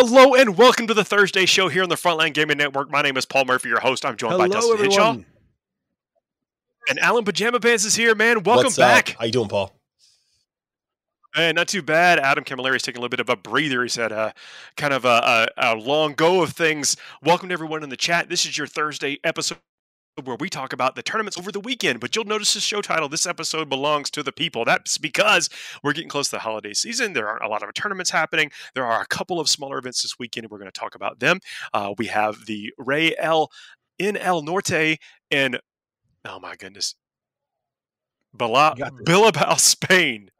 Hello and welcome to the Thursday show here on the Frontline Gaming Network. My name is Paul Murphy, your host. I'm joined Hello, by Dustin everyone. Hinshaw. And Alan Pajama Pants is here, man. Welcome What's back. Up? How you doing, Paul? And not too bad. Adam Camilleri is taking a little bit of a breather. He's had a kind of a, a, a long go of things. Welcome to everyone in the chat. This is your Thursday episode where we talk about the tournaments over the weekend. But you'll notice the show title this episode belongs to the people. That's because we're getting close to the holiday season. There aren't a lot of tournaments happening. There are a couple of smaller events this weekend, and we're going to talk about them. Uh, we have the Ray L in El Norte and oh my goodness, Bila- You got this. Bilbao, Spain.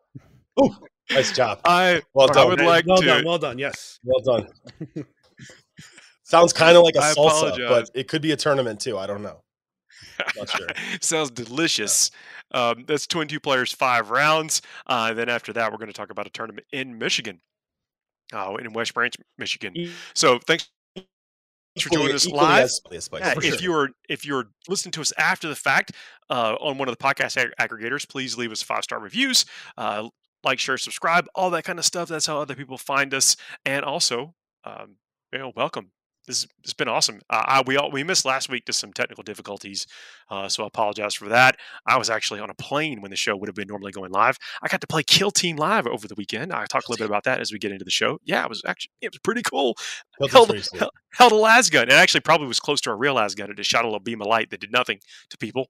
Oh, Nice job. I Well I done. would like well to. done, well done. Yes. Well done. Sounds kind of like a I salsa, apologize. but it could be a tournament too. I don't know. Sure. Sounds delicious. Um, that's 22 players, five rounds. Uh, then after that, we're going to talk about a tournament in Michigan, uh, in West Branch, Michigan. So thanks for joining us live. as- as spicy, Yeah, if sure. you're if you're listening to us after the fact uh, on one of the podcast ag- aggregators, please leave us five star reviews, uh, like, share, subscribe, all that kind of stuff. That's how other people find us, and also, um, you know, welcome. This has been awesome. Uh, I, we all we missed last week to some technical difficulties, uh, so I apologize for that. I was actually on a plane when the show would have been normally going live. I got to play Kill Team Live over the weekend. I talk a little bit about that as we get into the show. Yeah, it was actually it was pretty cool held, held, held a las gun. It actually probably was close to a real las gun. It just shot a little beam of light that did nothing to people.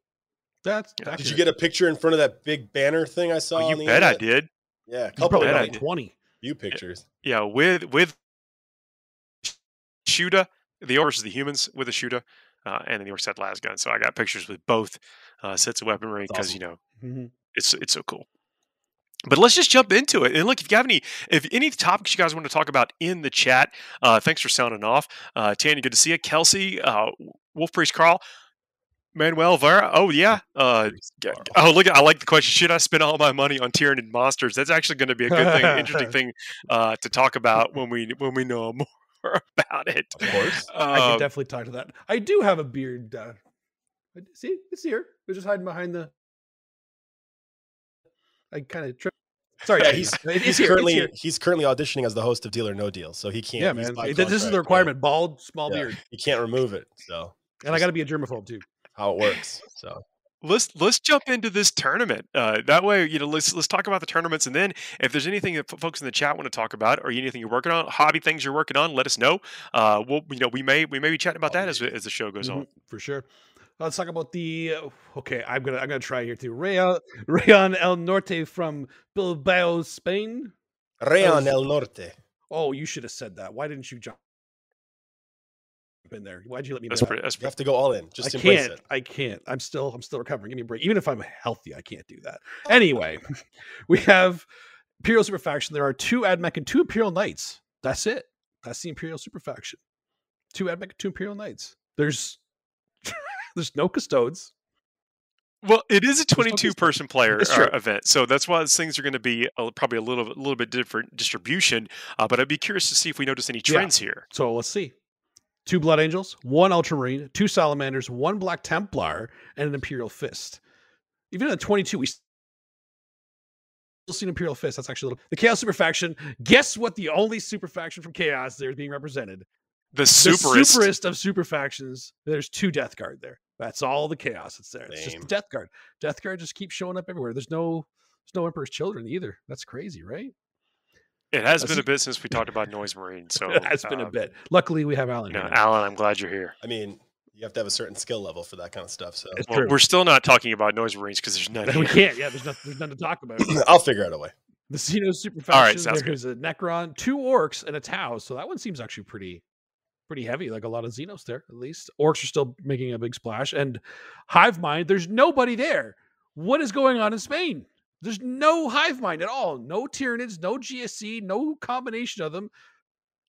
That's Yeah. Did you get a picture in front of that big banner thing I saw? Oh, on you the bet I did. Yeah, a You couple probably bet got I like twenty. few pictures. Yeah, with with shooter, the orcs the humans with a shooter, uh, and then the orcs had las gun. So I got pictures with both uh, sets of weaponry because you know Mhm. it's it's so cool. But let's just jump into it. And look, if you have any if any topics you guys want to talk about in the chat, uh, thanks for sounding off. Uh, Tanya, good to see you. Kelsey, uh, Wolf Priest Carl, Manuel Vera. Oh yeah. Uh, oh look, I like the question. Should I spend all my money on Tyranid monsters? That's actually going to be a good thing, interesting thing uh, to talk about when we when we know more about it. Of course. I can Um, definitely talk to that. I do have a beard. Uh, see, it's here. It's just hiding behind the. I kind of tripped. Sorry, Yeah, he's, he's here, currently he's currently auditioning as the host of Deal or No Deal, so he can't. Yeah, man. This is the requirement: bald, small Yeah, beard, You can't remove it. So and I got to be a germaphobe too. how it works. So let's let's jump into this tournament. Uh, that way, you know, let's let's talk about the tournaments, and then if there's anything that f- folks in the chat want to talk about, or anything you're working on, hobby things you're working on, let us know. Uh, we'll you know we may we may be chatting about Oh, that as as the show goes on. Mhm, for sure. Let's talk about the. Uh, okay, I'm gonna I'm gonna try here too. Rayon Rayon El Norte from Bilbao, Spain. Rayon El Norte. Oh, you should have said that. Why didn't you jump in there? Why'd you let me? That's know pretty. That's You pretty. have to go all in. Just I embrace can't. it. I can't. I'm still. I'm still recovering. Give me a break. Even if I'm healthy, I can't do that. Anyway, we have Imperial Super Faction. There are two Admech and two Imperial Knights. That's it. That's the Imperial Super Faction. Two Admech, and two Imperial Knights. There's there's no custodes. Well, it is a 22 person player uh, event, so that's why these things are going to be a, probably a little bit- little bit different distribution. Uh, but I'd be curious to see if we notice any Yeah. trends here. So let's see. Two Blood Angels, one Ultramarine, two Salamanders, one Black Templar, and an Imperial Fist. Even at 22, we still see an Imperial Fist. That's actually a little. The Chaos Super Faction. Guess what? The only Super Faction from Chaos there is being represented. The The superest. superest of Super Factions. There's two Death Guard there. That's all the Chaos that's there. It's just the Death Guard. Death Guard just keeps showing up everywhere. There's no. There's no Emperor's Children either. That's crazy, right? It has That's- been a bit since we talked about Noise Marine, so it has been a um, bit. Luckily, we have Alan You know, here. Alan, I'm glad you're here. I mean, you have to have a certain skill level for that kind of stuff. So Well, we're still not talking about Noise Marines because there's none. we can't. Yeah, there's nothing. There's nothing to talk about. I'll figure out a way. The Xeno super All right, faction. sounds there's a Necron, two orcs, and a Tau. So that one seems actually pretty, pretty heavy. Like a lot of Xenos there, at least. Orcs are still making a big splash. And Hive Mind, there's nobody there. What is going on in Spain? There's no Hive Mind at all. No Tyranids, no GSC, no combination of them.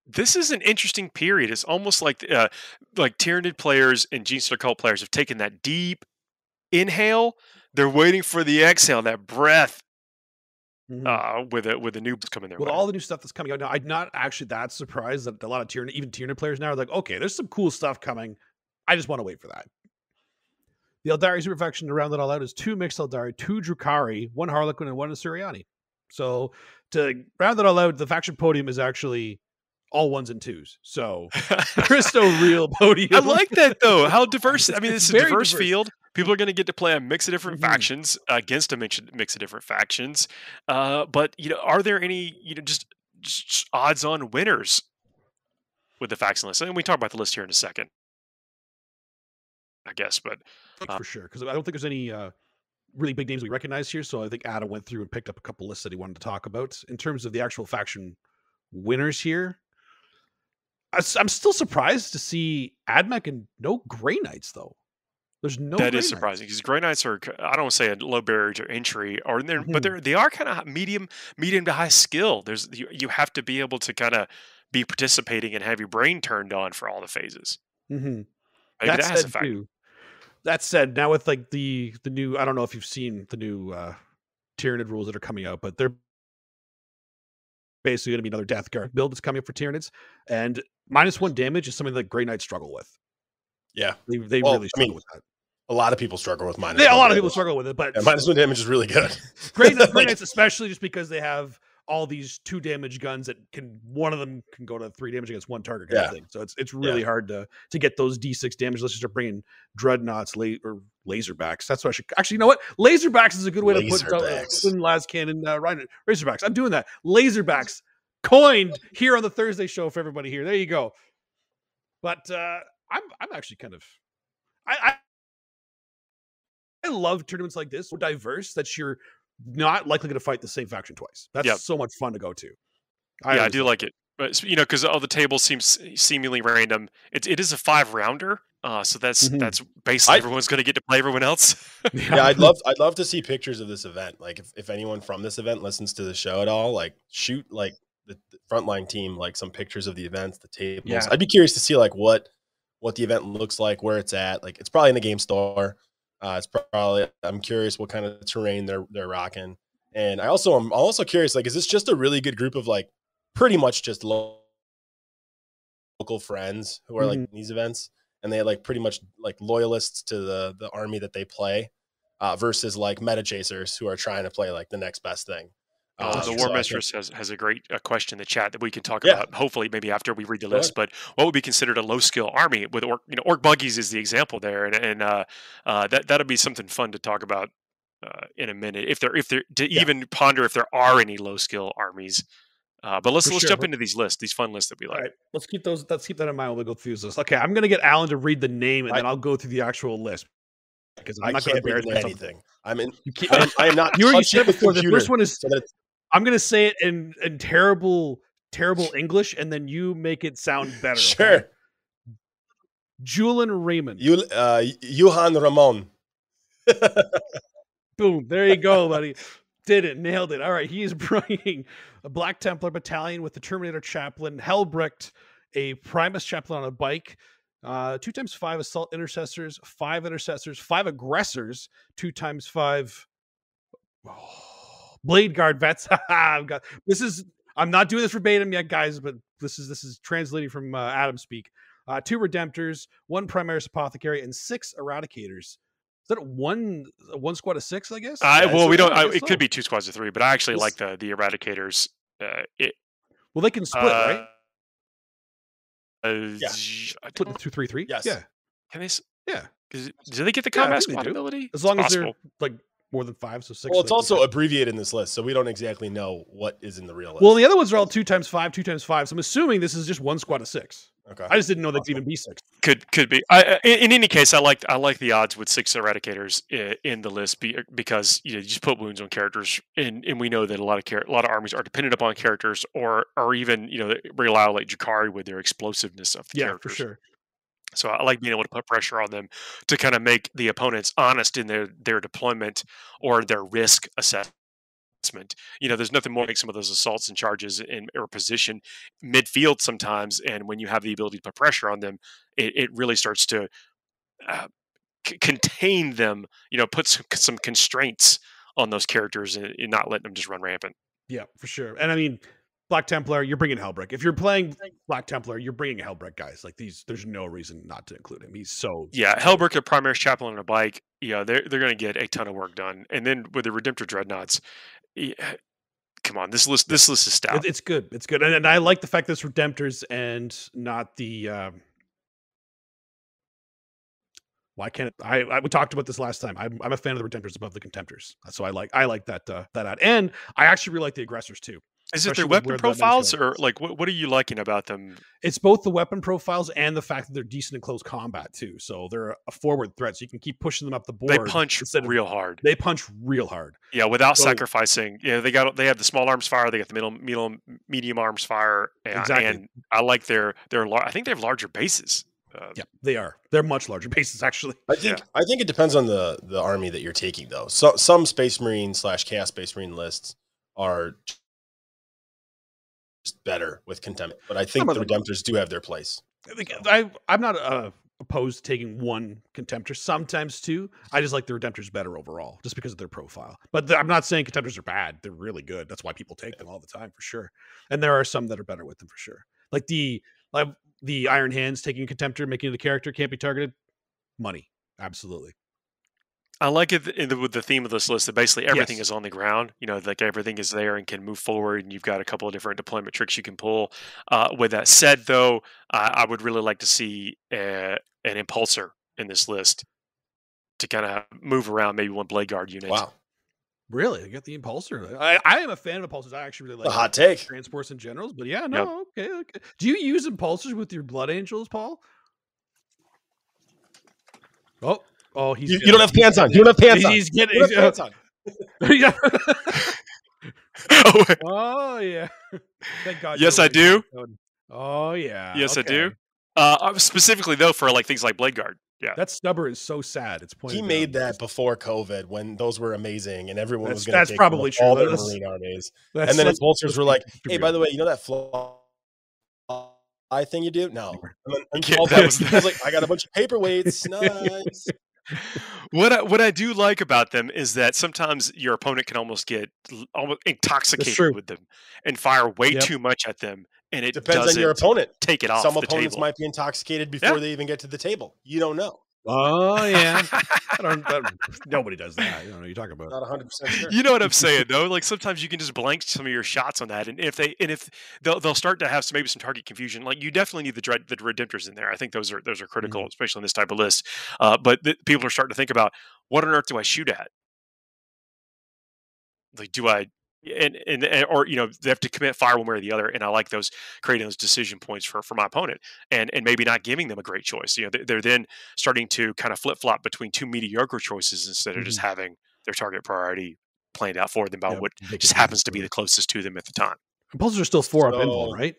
this is an interesting period. It's almost like uh, like Tyranid players and Genestealer Cult players have taken that deep inhale. They're waiting for the exhale, that breath, uh, with a with the noobs coming there. with way. all the new stuff that's coming out now, I'm not actually that surprised that a lot of Tyranid, even Tyranid players now are like, okay, there's some cool stuff coming. I just want to wait for that. The Aeldari super faction to round it all out is two mixed Aeldari, two Drukhari, one Harlequin, and one Suriani. So to round it all out, the faction podium is actually all ones and twos. So no real podium. I like that though. How diverse! I mean, It's it's a diverse, diverse. field. People are going to get to play a mix of different Mhm. factions against a mix mix of different factions. Uh, but you know, are there any you know just, just odds-on winners with the faction list? And we talk about the list here in a second, I guess. But for sure because I don't think there's any uh, really big names we recognize here. So I think Adam went through and picked up a couple lists that he wanted to talk about in terms of the actual faction winners here. I, am still surprised to see Admech and no Grey Knights though. There's no that is surprising because Grey Knights are I don't want to say a low barrier to entry, or they're Mhm. but they're they are kind of medium medium to high skill. There's you, you have to be able to kind of be participating and have your brain turned on for all the phases. Mhm. Maybe that that has a factor. too, that said, now with like the the new, I don't know if you've seen the new uh Tyranid rules that are coming out, but they're basically going to be another Death Guard build that's coming up for Tyranids, and minus one damage is something that Grey Knights struggle with. Yeah, They they Well, really I struggle mean, with that. a lot of people struggle with minus. They, a lot of people struggle with it, but Yeah, minus one damage is really good. Grey, Grey Knights, especially just because they have all these two damage guns that can one of them can go to three damage against one target kind Yeah. of thing. So it's it's really hard to to get those D6 damage. Let's just start bringing dreadnoughts, la- or laserbacks. That's what I should actually. You know what? Laserbacks is a good way to put uh, Laserbacks. last cannon uh, Rhino- Razorbacks. I'm doing that. Laserbacks coined here on the Thursday show for everybody here. There you go. But uh, I'm I'm actually kind of I. I I love tournaments like this, so diverse that you're not likely going to fight the same faction twice. That's Yep. so much fun to go to. yeah, I do like it. But you know, because all the tables seems seemingly random. It it is a five rounder, uh, so that's Mhm. that's basically I- everyone's going to get to play everyone else. it. yeah, I'd love I'd love to see pictures of this event. Like if, if anyone from this event listens to the show at all, like shoot like the, the frontline team like some pictures of the events, the tables. Yeah. I'd be curious to see like what what the event looks like, where it's at. Like it's probably in the game store. Uh, it's probably I'm curious what kind of terrain they're they're rocking. And I also I'm also curious like is this just a really good group of like pretty much just lo- local friends who are like Mhm. in these events and they like pretty much like loyalists to the the army that they play uh, versus like meta chasers who are trying to play like the next best thing. Uh, the so War Mistress has, has a great uh, question in the chat that we can talk Yeah. about. Hopefully, maybe after we read the Go list. But what would be considered a low skill army with orc? You know, orc buggies is the example there, and and uh, uh, that that'll be something fun to talk about uh, in a minute. If there if there to Yeah. even ponder if there are any low skill armies. Uh, but let's For let's sure. jump into these lists, these fun lists that we like. right, let's keep those. Let's keep that in mind when we go through this list. Okay, I'm gonna get Alan to read the name, and I- then I'll go through the actual list because I'm I not gonna can't read embarrass anything. I'm in. You can't, I am, I am not. you already said the before. The first one is so that it's- I'm gonna say it in in terrible, terrible English, and then you make it sound better. okay? Sure. Julian Raymond. You, uh, Johan Ramon. Boom. There you go, buddy. Did it. Nailed it. All right. He is bringing a Black Templar battalion with the Terminator Chaplain, Helbrecht, a Primaris Chaplain on a bike, uh, two times five assault intercessors, five intercessors, five aggressors, two times five blade guard vets. Got this is I'm not doing this verbatim yet, guys, but this is this is translating from uh, Adam speak. Uh, two redemptors, one primaris apothecary, and six eradicators. Is that one one squad of six? I guess. I, Yeah, well, we don't. I it so. could be two squads of three, but I actually This- like the the Eradicators. Uh, it, Well, they can split, right? uh, Yeah. z- I Split don't- two, three, three. Yes. Yeah, Can they? Yeah. yeah. do they get the combat they squad ability? As It's long as possible. they're like more than five, so six. Well, it's also abbreviated in this list, so we don't exactly know what is in the real list. Well, the other ones are all two times five, two times five. So I'm assuming this is just one squad of six. okay. I just didn't know that could even be six. could could be. I, I- in, in any case, I like I like the odds with six eradicators in, in the list be, because you know you just put wounds on characters, and, and we know that a lot of char- a lot of armies are dependent upon characters, or or even you know rely on like Jakari with their explosiveness of the Yeah, characters. for sure. So I like being able to put pressure on them to kind of make the opponents honest in their their deployment or their risk assessment. You know, there's nothing more like some of those assaults and charges in or position midfield sometimes, and when you have the ability to put pressure on them, it, it really starts to uh, c- contain them. You know, put some, some constraints on those characters and, and not letting them just run rampant. Yeah, for sure. And I mean, Black Templar, you're bringing Helbrecht. If you're playing Black Templar, you're bringing Helbrecht, guys. Like these, there's no reason not to include him. He's so Yeah, so- Helbrecht, a Primaris chaplain on a bike. Yeah, they're they're going to get a ton of work done, and then with the Redemptor dreadnoughts, yeah, come on, this list this list is stout. It's good. It's good, and, and I like the fact that it's Redemptors and not the. Um, why can't I, I? We talked about this last time. I'm, I'm a fan of the Redemptors above the Contemptors, so I like I like that uh, that ad, and I actually really like the aggressors too. Is it their weapon where the numbers profiles, or like what what are you liking about them? It's both the weapon profiles and the fact that they're decent in close combat too. So they're a forward threat, so you can keep pushing them up the board. They punch instead of- real hard. They punch real hard. Yeah, without So- sacrificing. Yeah, they got they have the small arms fire. They got the middle middle medium arms fire. And, Exactly. and I like their their. lar- I think they have larger bases. Uh, Yeah, they are. They're much larger bases actually. I think I think it depends on the the army that you're taking though. So some Space Marine slash Chaos Space Marine lists are just better with contempt, but I think the. Redemptors do have their place. I I'm not uh, opposed to taking one contemptor. Sometimes two. I just like the redemptors better overall, just because of their profile. But th- I'm not saying contemptors are bad. They're really good. That's why people take them all the time for sure. And there are some that are better with them for sure. Like the like the Iron Hands taking contemptor, making the character can't be targeted. Money, absolutely. I like it in the, with the theme of this list that basically everything Yes. is on the ground. You know, like everything is there and can move forward, and you've got a couple of different deployment tricks you can pull. Uh, with that said, though, I I would really like to see uh, an impulsor in this list to kind of move around, maybe one blade guard unit. Wow, Really, I got the impulsor. I, I am a fan of impulsors. I actually really a like hot take. transports in generals. But yeah, no, okay, okay. Do you use impulsors with your blood angels, Paul? Oh, oh, he's You, you don't have pants on. You don't have pants on. He's getting. You don't have he's- pants on. yeah. Oh, oh yeah. Thank God. Yes, I do. Oh yeah. yes, I do. Uh, specifically though, for like things like blade guard. Yeah, That stubber is so sad. It's pointed. He down. made that before COVID when those were amazing and everyone That's- was going to that's take probably true. all their Let's- Marine armies. And then let's- were like, "Hey, by the way, you know that fly thing you do? No." And then and Yeah, that was, was- I was like, "I got a bunch of paperweights. Nice." What I, what I do like about them is that sometimes your opponent can almost get almost intoxicated with them and fire way Yep. too much at them, and it Depends on your opponent. take it off Some opponents table. might be intoxicated before they even get to the table. You don't know. Oh yeah. I don't, that, nobody does that. You know what you're talking about. Not 100 percent sure. you know what I'm saying, though. Like sometimes you can just blank some of your shots on that, and if they and if they'll they'll start to have some, maybe some target confusion. Like you definitely need the dread, the redemptors in there. I think those are those are critical, especially in this type of list. Uh, but th- people are starting to think about what on earth do I shoot at? Like, do I and, and and- or you know they have to commit fire one way or the other, and I like those creating those decision points for for my opponent, and and maybe not giving them a great choice. You know, they're, they're then starting to kind of flip flop between two mediocre choices instead of just mm-hmm. having their target priority planned out for them by Yeah, what just happens to be the closest to them at the time. Impulsors are still four up So- invul, right?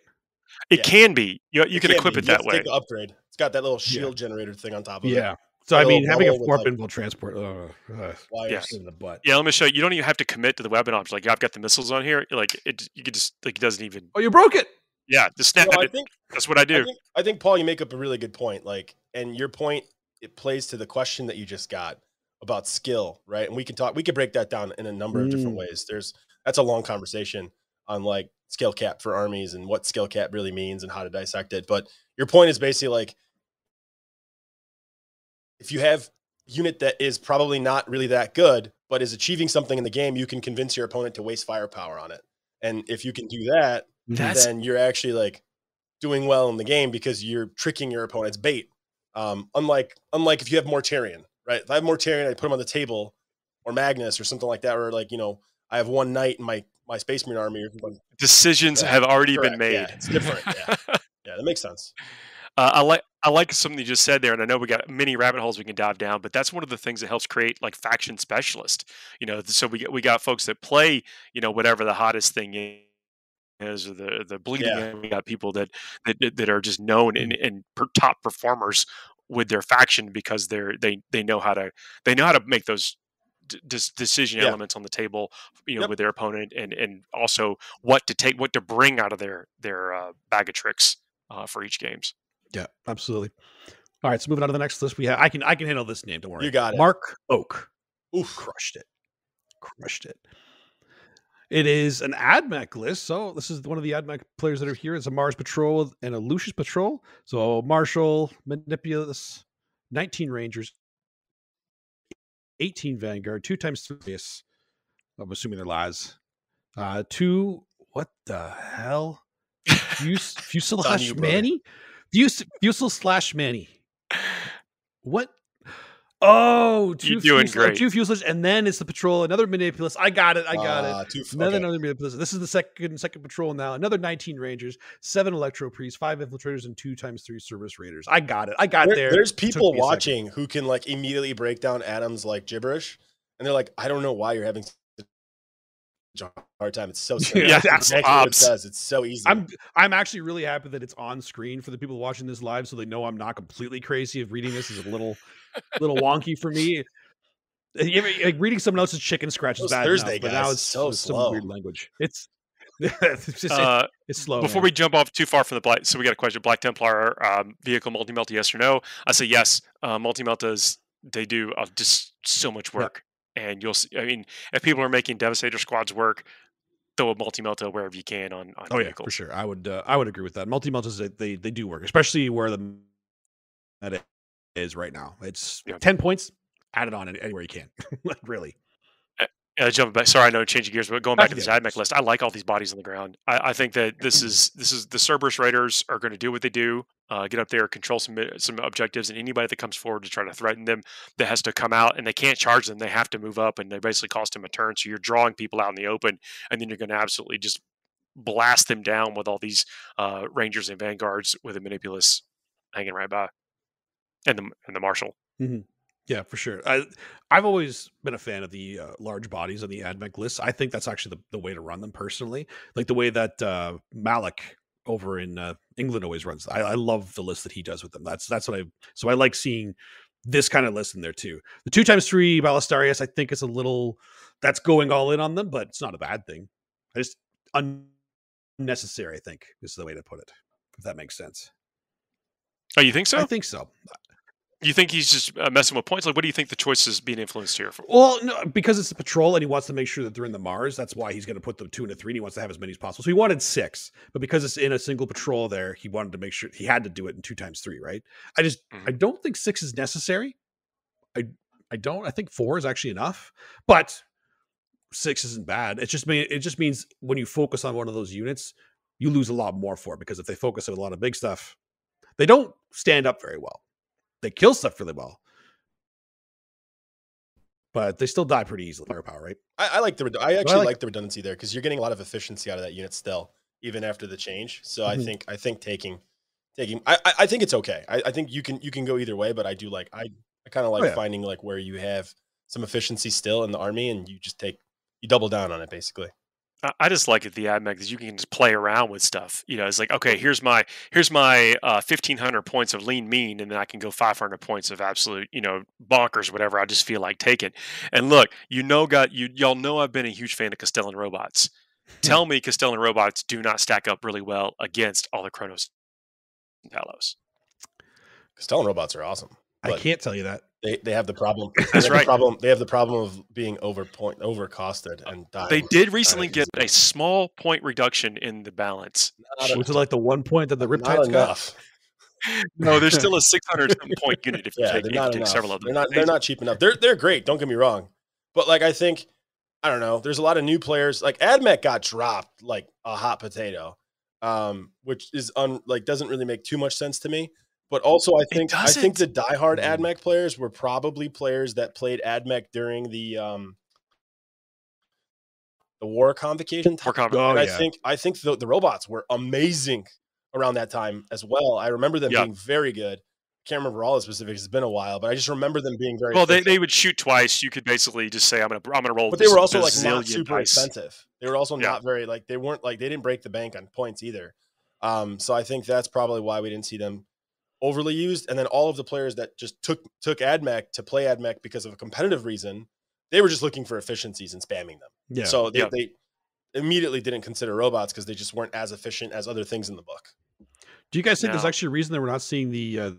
It Yeah. can be. You, know, you can equip be. it that way. Upgrade. It's got that little shield generator thing on top of it. Yeah. So I mean, having a bubble with, four up like- invul transport, uh, uh, Wires. in the butt. Yeah, let me show you. You don't even have to commit to the weapon option. Like I've got the missiles on here. Like it, you could just like it doesn't even. Oh, you broke it. Yeah, just snap No, I it. think That's what I I do. think, I think Paul, you make up a really good point. Like, and your point it plays to the question that you just got about skill, right? And we can talk. We could break that down in a number of different Mm. ways. There's that's a long conversation on like skill cap for armies and what skill cap really means and how to dissect it. But your point is basically like if you have unit that is probably not really that good, but is achieving something in the game, you can convince your opponent to waste firepower on it. And if you can do that, That's then you're actually like doing well in the game because you're tricking your opponent's bait. Um, unlike unlike if you have Mortarion, right? If I have Mortarion, I put him on the table, or Magnus, or something like that, or like you know, I have one knight in my my Space Marine army. Decisions Yeah, have already correct, been yeah, made. it's different, yeah. Yeah, that makes sense. Uh, I like I like something you just said there, and I know we got many rabbit holes we can dive down, but that's one of the things that helps create like faction specialist. You know, so we we got folks that play, you know, whatever the hottest thing is, or the the bleeding. Yeah. We got people that that that are just known and, and per, top performers with their faction because they're they they know how to they know how to make those d- decision Yeah. elements on the table, you know, Yep. with their opponent, and and also what to take, what to bring out of their their uh, bag of tricks uh, for each games. Yeah, absolutely. All right, so moving on to the next list, we have. I can I can handle this name. Don't worry. You got it. Mark Oak. Oof. crushed it. Crushed it. It is an AdMech list. So this is one of the AdMech players that are here. It's a Mars Patrol and a Lucius Patrol. So Marshall, Manipulus, 19 Rangers, 18 Vanguard, two times three. I'm assuming they're lies. Uh, two. What the hell? Fus- Fuselage you, brother. Manny? Fus- Fusel slash Manny. What? Oh, two You're doing fuselage, great. two fuselage, and then it's the patrol. Another manipulus. I got it. I got it. Ah, Two, Another, okay. another manipulus. This is the second second patrol now. Another 19 rangers, seven electro priests, five infiltrators, and two times three Serberys Raiders. I got it. I got There- there. There's people me a second. watching who can like immediately break down Adams like gibberish, and they're like, I don't know why you're having such a hard time. It's so simple. Yeah, That's that's exactly what it does. It's so easy. I'm I'm actually really happy that it's on screen for the people watching this live, so they know I'm not completely crazy. If reading this is a little little wonky for me. Like reading someone else's chicken scratch is bad Thursday enough, but now guys, it's so it's some weird language. It's it's just it's, Uh, it's slow. Before man. we jump off too far from the black, so we got a question: Black Templar um, vehicle multi melta, yes or no? I say yes. Uh, multi meltas they do uh, just so much work, and you'll. See, I mean, if people are making Devastator squads work, throw a multi melta wherever you can on on Oh yeah, for sure. I would uh, I would agree with that. Multi meltas they, they do work, especially where the meta is right now. It's Yeah. ten points. Add it on anywhere you can. like really. Uh, jumping back, sorry, I know changing gears, but going back to That's this. AdMech list, I like all these bodies on the ground. I, I think that this is this is the Serberys Raiders are going to do what they do, uh, get up there, control some some objectives, and anybody that comes forward to try to threaten them, that has to come out, and they can't charge them. They have to move up, and they basically cost them a turn. So you're drawing people out in the open, and then you're going to absolutely just blast them down with all these uh, Rangers and Vanguards with a Manipulus hanging right by, and the and the Marshal. Yeah, for sure. I I've always been a fan of the uh, large bodies on the AdMech list. I think that's actually the, the way to run them personally. Like the way that uh, Malik over in uh, England always runs. I, I love the list that he does with them. That's that's what I. So I like seeing this kind of list in there too. The two times three Ballistarii, I think is a little that's going all in on them, but it's not a bad thing. I just unnecessary. I think is the way to put it. If that makes sense. Oh, you think so? I think so. You think he's just uh, messing with points? Like, what do you think the choice is being influenced here? For? Well, no, because it's a patrol and he wants to make sure that they're in the Mars. That's why he's going to put the two and a three. And he wants to have as many as possible. So he wanted six, but because it's in a single patrol there, he wanted to make sure he had to do it in two times three. Right? I just I don't think six is necessary. I I don't. I think four is actually enough, but six isn't bad. It just mean it just means when you focus on one of those units, you lose a lot more for it because if they focus on a lot of big stuff, they don't stand up very well. They kill stuff really well, but they still die pretty easily. Firepower, right? I, I like the. I actually like- like, the redundancy there because you're getting a lot of efficiency out of that unit still, even after the change. So I Mhm. think I think taking taking I, I- I think it's okay. I, I think you can you can go either way, but I do like I I kind of like Oh, yeah. finding like where you have some efficiency still in the army and you just take you double down on it basically. I- I just like it the AdMech because you can just play around with stuff. You know, it's like okay, here's my here's my uh, fifteen hundred points of lean mean, and then I can go five hundred points of absolute you know bonkers, whatever I just feel like taking. And look, you know, got you y'all know I've been a huge fan of Kastelan robots. Tell me, Kastelan robots do not stack up really well against all the Cronos and Talos. Kastelan robots are awesome. I can't tell you that. They, they have the problem. That's they have right. The problem. They have the problem of being over point over costed and dying. They did recently get easily. a small point reduction in the balance. Not, Was it like the one point that the not Riptides got? enough. No, there's still a 600 point unit if you Yeah, take, they're if you not take enough. several of them. They're not. They're not cheap enough. They're they're great. Don't get me wrong, but like I think, I don't know. There's a lot of new players. Like AdMech got dropped like a hot potato, um, which is un like doesn't really make too much sense to me. But also, I think I think the diehard Mm. Admech players were probably players that played Admech during the um the war convocation time. More com- Oh, and I yeah. think I think the, the robots were amazing around that time as well. I remember them Yeah. being very good. Can't remember all the specifics. It's been a while, but I just remember them being very. well, they, efficient. they would shoot twice. You could basically just say, "I'm gonna I'm gonna roll." but they were also like not super dice." expensive. They were also Yeah. not very like they weren't like they didn't break the bank on points either. Um, so I think that's probably why we didn't see them overly used. And then all of the players that just took took AdMech to play AdMech because of a competitive reason, they were just looking for efficiencies and spamming them. Yeah. So they, Yeah. they immediately didn't consider robots because they just weren't as efficient as other things in the book. Do you guys think there's actually a reason that we're not seeing the uh,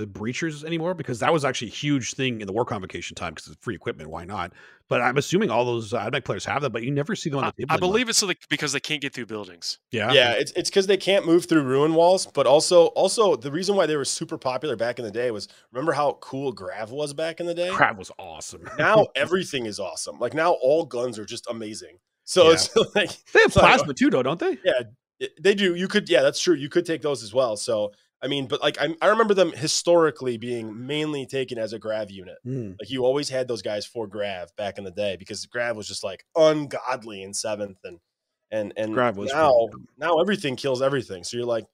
the breachers anymore? Because that was actually a huge thing in the war convocation time because it's free equipment. Why not? But I'm assuming all those uh, AdMech players have them, but you never see them on I, the table. I anymore. believe it's so they, because they can't get through buildings. Yeah. Yeah, it's it's because they can't move through ruin walls, but also also the reason why they were super popular back in the day was remember how cool Grav was back in the day. Grav was awesome. Now everything is awesome. Like now all guns are just amazing. So Yeah. it's like They have Sorry, plasma too, though, don't they? yeah, they do. You could, yeah, that's true. You could take those as well. So I mean, but like I, I remember them historically being mainly taken as a grav unit. Mm. Like you always had those guys for grav back in the day because grav was just like ungodly in seventh and and and Grav was now now everything kills everything. So you're like,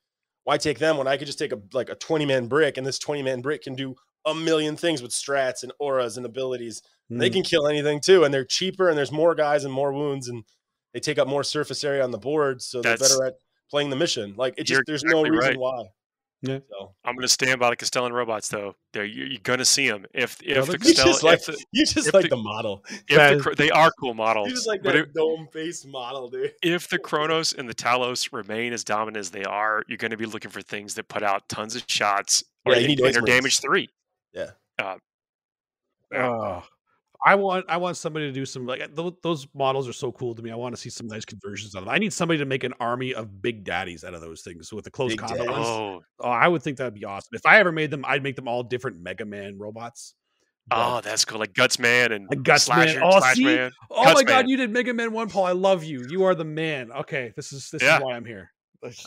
why take them when I could just take a like a 20 man brick and this 20 man brick can do a million things with strats and auras and abilities. And They Mm. can kill anything too, and they're cheaper and there's more guys and more wounds and they take up more surface area on the board, so they're better at playing the mission. Like it just there's no reason right. why. Yeah. So I'm going to stand by the Kastelan robots, though. They're, you're, you're going to see them. If if they're the good. You Kastelan, just like if the, you just if like the- the model. if the, they are cool models. You just like that dome face model, dude. if the Cronos and the Talos remain as dominant as they are, you're going to be looking for things that put out tons of shots or Yeah, you and- need and Ice are damage three. Yeah. Uh, yeah. Oh, I want I want somebody to do some like eh, those, those models are so cool to me. I want to see some nice conversions of them. I need somebody to make an army of big daddies out of those things with the close Big combat ones. oh, Oh, I would think that'd be awesome. If I ever made them, I'd make them all different Mega Man robots. oh, that's cool. Like Guts Man and Like Guts Man. Oh, Slash see? Man. oh Guts my god, you did Mega Man One, Paul. I love you. You are the man. Okay, this is this Yeah. is why I'm here.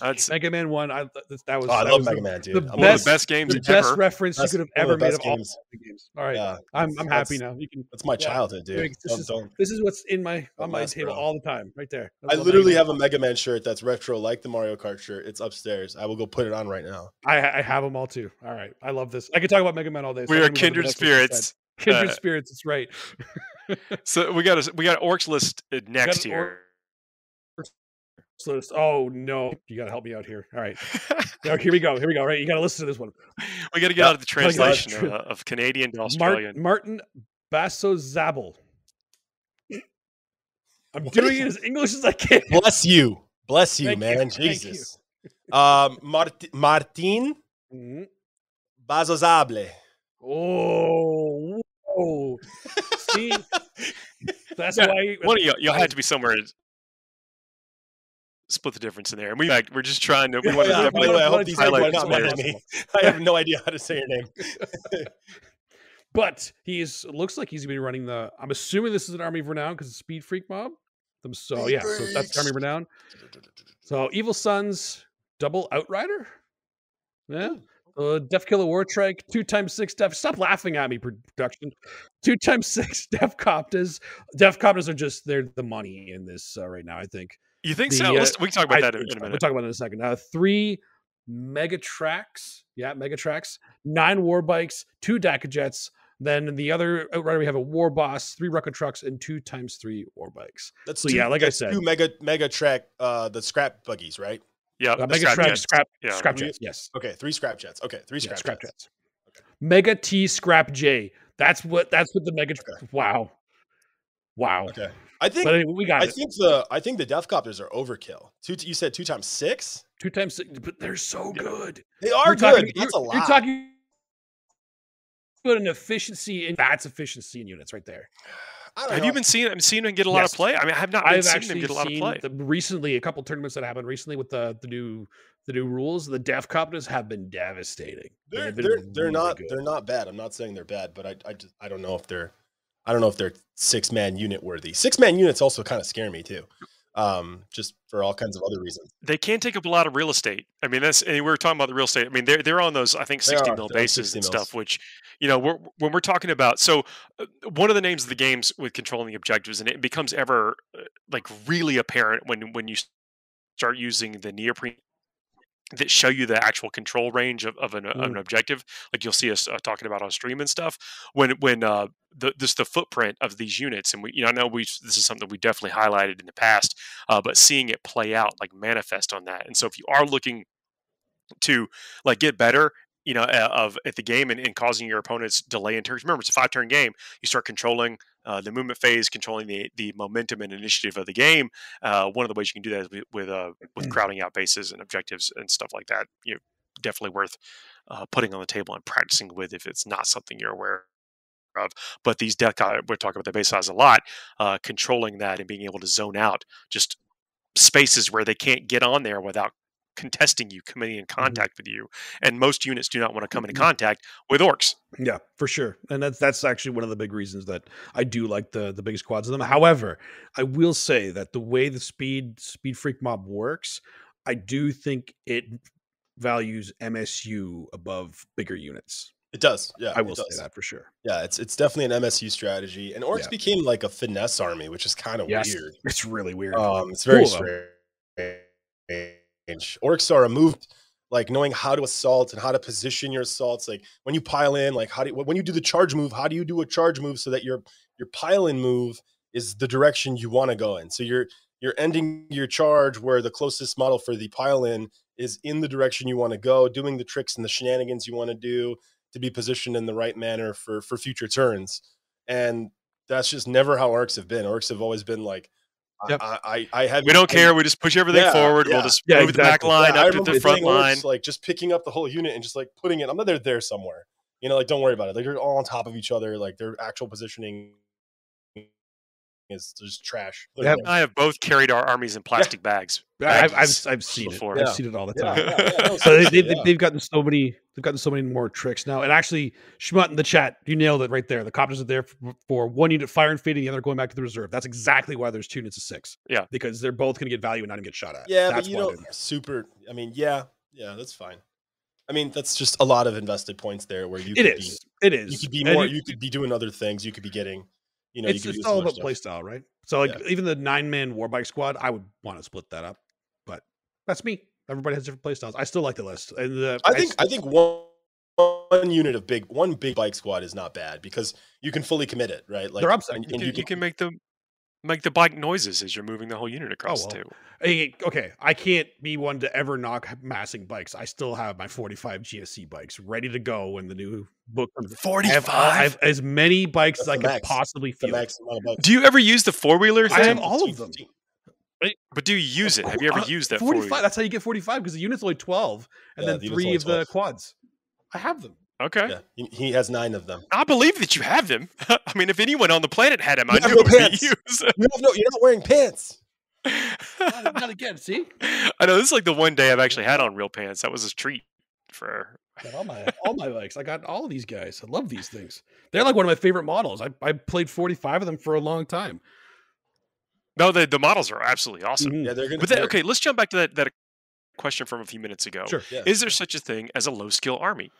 That's Mega Man One. I th- that was. Oh, I that love was Mega the, Man, dude. the I love one of best- the best games the best ever. reference That's you could have ever made best of all games. the games. All right, Yeah, I'm I'm happy now. You can. That's my Yeah. childhood, dude. This Don't, is don't- this is what's in my on my table bro. all the time, right there. I love literally Mega have a Mega Man shirt that's retro, like the Mario Kart shirt. It's upstairs. I will go put it on right now. I, I have them all too. All right, I love this. I could talk about Mega Man all day. so We I'm are gonna move on to the kindred next one instead. spirits. Kindred Uh, spirits. It's right. So we got a we got orcs list uh, next an here. Oh no, you got to help me out here. All right, now, here we go. Here we go. All right, you got to listen to this one. we got to get out of the translation True. uh, of Canadian to Australian. Martin Bassozabal. I'm What doing it as English as I can. Bless you. Bless you, Thank man. you. Jesus. Um, Mart- Martin Mhm. Bazozable. Oh, whoa. see, that's Yeah, why. One of you, you had to be somewhere. To Split the difference in there, and we like, we're just trying to. We want yeah, to by the way, I hope these highlight not mad at me. I have no idea how to say your name. But he's looks like he's gonna be running the. I'm assuming this is an army of renown because it's Speed Freak mob. Um, So Speed yeah, so that's army of renown. So Evil Sunz, double Outrider. Yeah. Uh, Deffkilla Wartrike, two times six Def. Stop laughing at me, production. Two times six Deffkoptas. Def Coptas are just they're the money in this uh, right now. I think. You think The, so? uh, we can talk about I that in, in a so. We'll talk about it in a second. Uh, three mega tracks. Yeah, mega tracks. Nine war bikes, two Dakkajets. Then the other outrider, we have a war boss, three Rukkatrukks, and two times three war bikes. That's So, two, yeah, like I said. two mega mega track uh the scrap buggies, right? Yeah, Uh, the mega scrap track, jets. scrap, Yeah. scrap jets. Yes, Okay, three scrap jets. Okay, three Yeah, scrap, scrap jets. jets. Mega T Scrap J. That's what. That's what the mega. Okay. Wow, wow. Okay. I think But anyway, we got I it. think the I think the Death Copters are overkill. Two you said two times six? Two times six, but they're so Yeah. good. They are You're good. talking- That's a lot. You're talking about an efficiency, and that's efficiency in units right there. Have know. you been seeing I'm seeing him get a lot Yes. of play? I mean, I have not I've seeing him actually get a lot of seen play. the, recently a couple tournaments that happened recently with the the new the new rules. The Deffkoptas have been devastating. They They're have been they're, they're really not good. they're not bad. I'm not saying they're bad, but I I just I don't know if they're I don't know if they're six man unit worthy. Six man units also kind of scare me too. Um, just for all kinds of other reasons. they can take up a lot of real estate. I mean, that's and we were talking about the real estate. I mean, they're they're on those I think sixty are. mil bases 60 and stuff. Which you know, we're, when we're talking about so uh, one of the names of the games with controlling the objectives, and it becomes ever uh, like really apparent when when you start using the neoprene that show you the actual control range of, of, an, of an objective like you'll see us uh, talking about on stream and stuff when when uh the this the footprint of these units and we you know I know we this is something we definitely highlighted in the past uh, but seeing it play out like manifest on that and so if you are looking to like get better you know uh, of at the game and, and causing your opponents delay in turns remember it's a five turn game you start controlling uh, the movement phase controlling the the momentum and initiative of the game uh, one of the ways you can do that is with with, uh, with crowding out bases and objectives and stuff like that you know definitely worth uh, putting on the table and practicing with if it's not something you're aware of. But these deck co- we're talking about the base size a lot uh, controlling that and being able to zone out just spaces where they can't get on there without contesting you, coming in Mm-hmm. contact with you, and most units do not want to come into contact with orcs. Yeah, for sure. And that's that's actually one of the big reasons that I do like the the biggest quads of them. However, I will say that the way the speed speed freak mob works, I do think it values MSU above bigger units. It does. Yeah, I will say that for sure. Yeah, it's it's definitely an MSU strategy, and orcs Yeah. became like a finesse army, which is kind of Yes. weird. It's really weird. Um, it's very Cool, though. Strange. Orcs are a move like knowing how to assault and how to position your assaults. Like when you pile in, like how do you, when you do the charge move, how do you do a charge move so that your your pile in move is the direction you want to go in? So you're you're ending your charge where the closest model for the pile in is in the direction you want to go, doing the tricks and the shenanigans you want to do to be positioned in the right manner for for future turns. And that's just never how orcs have been. Orcs have always been like, Yep. I, I, I have We don't care. We just push everything Yeah, forward. yeah. We'll just Yeah, move the back line up to the front line. like just picking up the whole unit and just like putting it. I'm they're there somewhere. You know, like don't worry about it. Like they're all on top of each other. Like their actual positioning is just trash. They have- I have both carried our armies in plastic bags. I- I've, I've I've seen before. it. I've Yeah. seen it all the time. yeah, yeah, no, So they, seriously, they, yeah. they've gotten so many. They've gotten so many more tricks now. And actually, Schmutt in the chat, you nailed it right there. The copters are there for, for one unit fire and feeding, the other going back to the reserve. That's exactly why there's two units of six. Yeah. because they're both going to get value and not going to get shot at. Yeah, That's but you why don't super. I mean, yeah, yeah, that's fine. I mean, that's just a lot of invested points there where you they're- It could is. It is. You could be more. you- You could be doing other things. You could be getting. You know, it's could just all about play stuff. style, right? So like Yeah. even the nine man warbike squad, I would want to split that up, but that's me. Everybody has different play styles. I still like the list. And the, I think I think one one unit of big one big bike squad is not bad because you can fully commit it, right? Like They're upset. and- You and can, you can make them make the bike noises as you're moving the whole unit across well. the table. Hey, okay, I can't be one to ever knock massing bikes. I still have my 45 GSC bikes ready to go when the new book comes. I have, I have as many bikes as I the can max. possibly feel. max amount of bikes. Do you ever use the four wheeler I have all of them. But do you use it? Have you ever Uh, used that 45. 45? That's how you get 45 because the unit's only 12 and Yeah, then the three only of the quads. I have them. Okay. Yeah, he, he has nine of them. I believe that you have them. I mean, if anyone on the planet had them, I You have knew no it would be pants. you. You have no. You're not wearing pants. Not, not again. See, I know this is like the one day I've actually had on real pants. That was a treat for. All my all my bikes. I got all of these guys. I love these things. They're like one of my favorite models. I, I played 45 of them for a long time. No, the the models are absolutely awesome. Mhm. Yeah, they're gonna. But then, they're- okay, let's jump back to that that question from a few minutes ago. Sure. Yeah. Is there such a thing as a low skill army?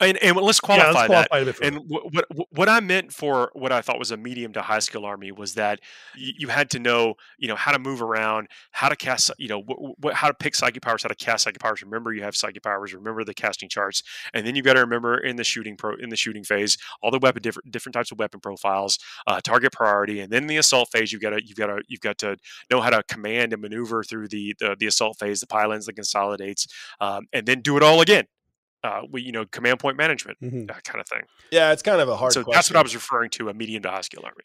And and let's Yeah, qualify let's that. qualify bit. And what, what what I meant for what I thought was a medium to high skill army was that you, you had to know, you know, how to move around, how to cast, you know, wh- wh- how to pick psychic powers, how to cast psychic powers. Remember, you have psychic powers. Remember the casting charts, and then you've got to remember in the shooting pro in the shooting phase all the weapon different different types of weapon profiles, uh, target priority, and then the assault phase you've got to you've got to you've got to know how to command and maneuver through the the, the assault phase, the pylons, the consolidates, um, and then do it all again. Uh, we, you know, command point management, Mhm. that kind of thing yeah, it's kind of a hard. so question. that's what I was referring to a medium to high skill army.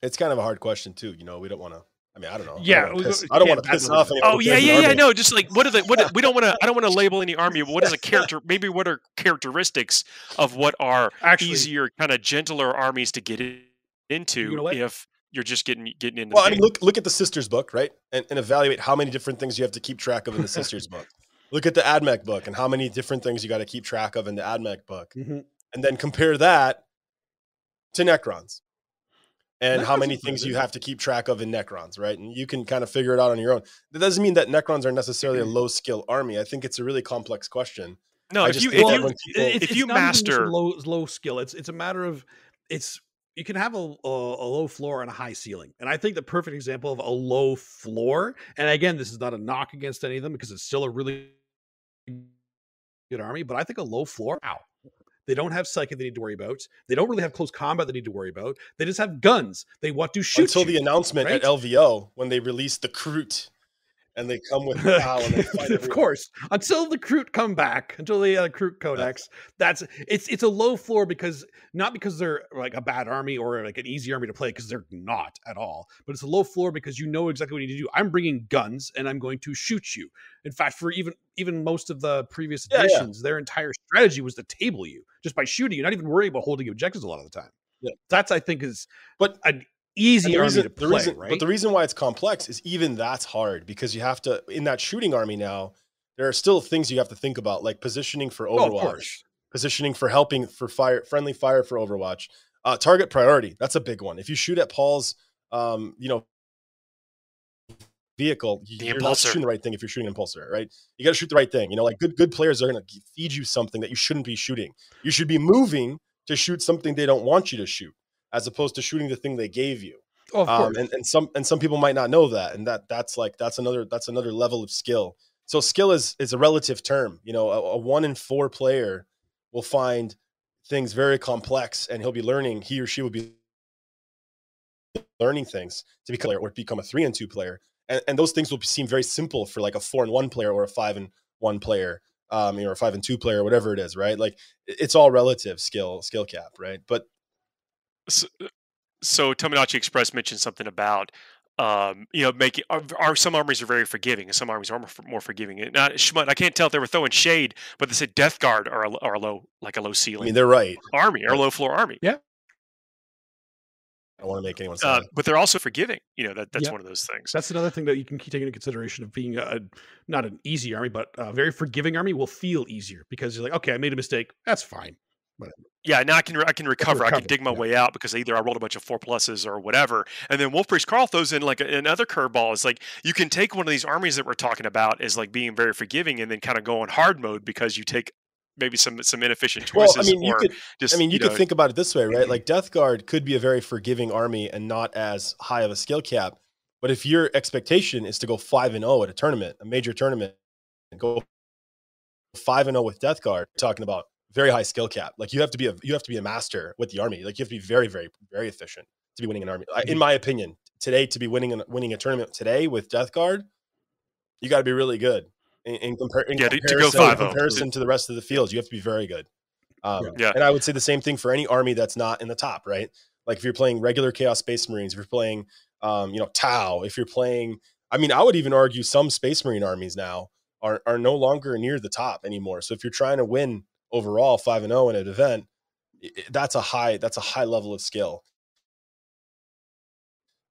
It's kind of a hard question too. You know, we don't want to. I mean, I don't know. Yeah, I don't wanna piss, we I don't can't want to piss off anyone. Oh yeah, yeah, yeah. army. No, just like what are the what we don't want to I don't want to label any army, but what is a character? Maybe what are characteristics of what are Actually, easier, kind of gentler armies to get in, into know if you're just getting getting into. Well, the I mean, look look at the sisters book, right, and, and evaluate how many different things you have to keep track of in the sisters book. Look at the AdMech book and how many different things you got to keep track of in the AdMech book, Mhm. and then compare that to Necrons, and how many things you have to keep track of in Necrons, right? And you can kind of figure it out on your own. That doesn't mean that Necrons are necessarily a Mm. low skill army. I think it's a really complex question. no, I if just you if you people- it's, if you not even just a master- low low skill, it's it's a matter of it's you can have a, a, a low floor and a high ceiling, and I think the perfect example of a low floor, and again, this is not a knock against any of them because it's still a really good army, but I think a low floor, ow. They don't have psychic they need to worry about. They don't really have close combat they need to worry about. They just have guns. They want to shoot Until the announcement right? at LVO when they released the Kroot, and they come with POW and they fight of course until the Kroot come back until the uh, Kroot codex. That's it's it's a low floor because not because they're like a bad army or like an easy army to play because they're not at all but it's a low floor because you know exactly what you need to do. I'm bringing guns and i'm going to shoot you. In fact for even even most of the previous Yeah, yeah. editions their entire strategy was to table you just by shooting you not even worry about holding objectives a lot of the time. Yeah. that's i think is But- an easy And the army reason, to the play, reason, right? but the reason why it's complex is even that's hard because you have to in that shooting army now. There are still things you have to think about, like positioning for oh, Overwatch, course. positioning for helping for fire, friendly fire for Overwatch, uh, target priority. That's a big one. If you shoot at Paul's, um, you know, vehicle, The you're not shooting the right thing. If you're shooting an impulsor, right? You got to shoot the right thing. You know, like good good players are going to feed you something that you shouldn't be shooting. You should be moving to shoot something they don't want you to shoot, as opposed to shooting the thing they gave you. Oh, um, and, and some and some people might not know that and that that's like that's another that's another level of skill. So skill is is a relative term you know a, a one in four player will find things very complex and he'll be learning he or she will be learning things to become or become a three and two player and, and those things will seem very simple for like a four and one player or a five and one player um you know, or a five and two player whatever it is right? Like it's all relative skill skill cap right? But so, so Tomodachi Express mentioned something about um, you know making are, are some armies are very forgiving and some armies are more, more forgiving. And not Schmut, I can't tell if they were throwing shade, but they said Death Guard are a, are a low like a low ceiling. i mean they're right army or low floor army. Yeah. I don't want to make anyone Uh, but they're also forgiving. You know that that's Yeah. one of those things. That's another thing that you can keep taking into consideration of being a not an easy army, but a very forgiving army will feel easier because you're like, okay, I made a mistake. That's fine. Yeah, now I can I can recover. I can dig my yeah. way out because either I rolled a bunch of four pluses or whatever. And then Wolf Priest Carl throws in like a, another curveball. It's like you can take one of these armies that we're talking about as like being very forgiving, and then kind of go on hard mode because you take maybe some some inefficient Well, choices. I mean, you could. just I mean, you, know, could think about it this way, right? Mm-hmm. Like Death Guard could be a very forgiving army and not as high of a skill cap. But if your expectation is to go five and zero at a tournament, a major tournament, and go five and zero with Death Guard, talking about very high skill cap. Like you have to be a you have to be a master with the army. Like you have to be very, very, very efficient to be winning an army. I- In my opinion, today to be winning an, winning a tournament today with Death Guard, you got to be really good. In, in, compar- in Yeah, to- to comparison, in comparison to the rest of the field, you have to be very good. Um, Yeah. And I would say the same thing for any army that's not in the top, right? Like if you're playing regular Chaos Space Marines, if you're playing, um, you know, Tau, if you're playing, I mean, I would even argue some Space Marine armies now are are no longer near the top anymore. So if you're trying to win overall five and zero in an event, that's a high that's a high level of skill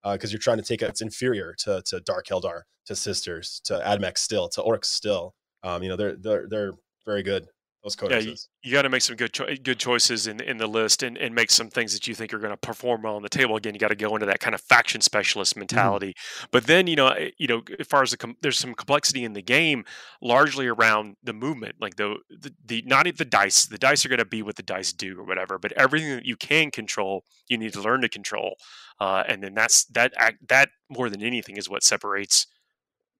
because you're trying to take it. It's inferior to to Dark Eldar, to Sisters, to AdMechs still, to Orcs still. Um, you know, they're they're they're very good. Those yeah, you, you got to make some good cho- good choices in in the list and, and make some things that you think are going to perform well on the table. Again, you got to go into that kind of faction specialist mentality. But then you know eh, you know as far as the com- there's some complexity in the game, largely around the movement, like the the, the not the dice. The dice are going to be what the dice do or whatever. But everything that you can control, you need to learn to control. Uh, and then that's that act, that more than anything is what separates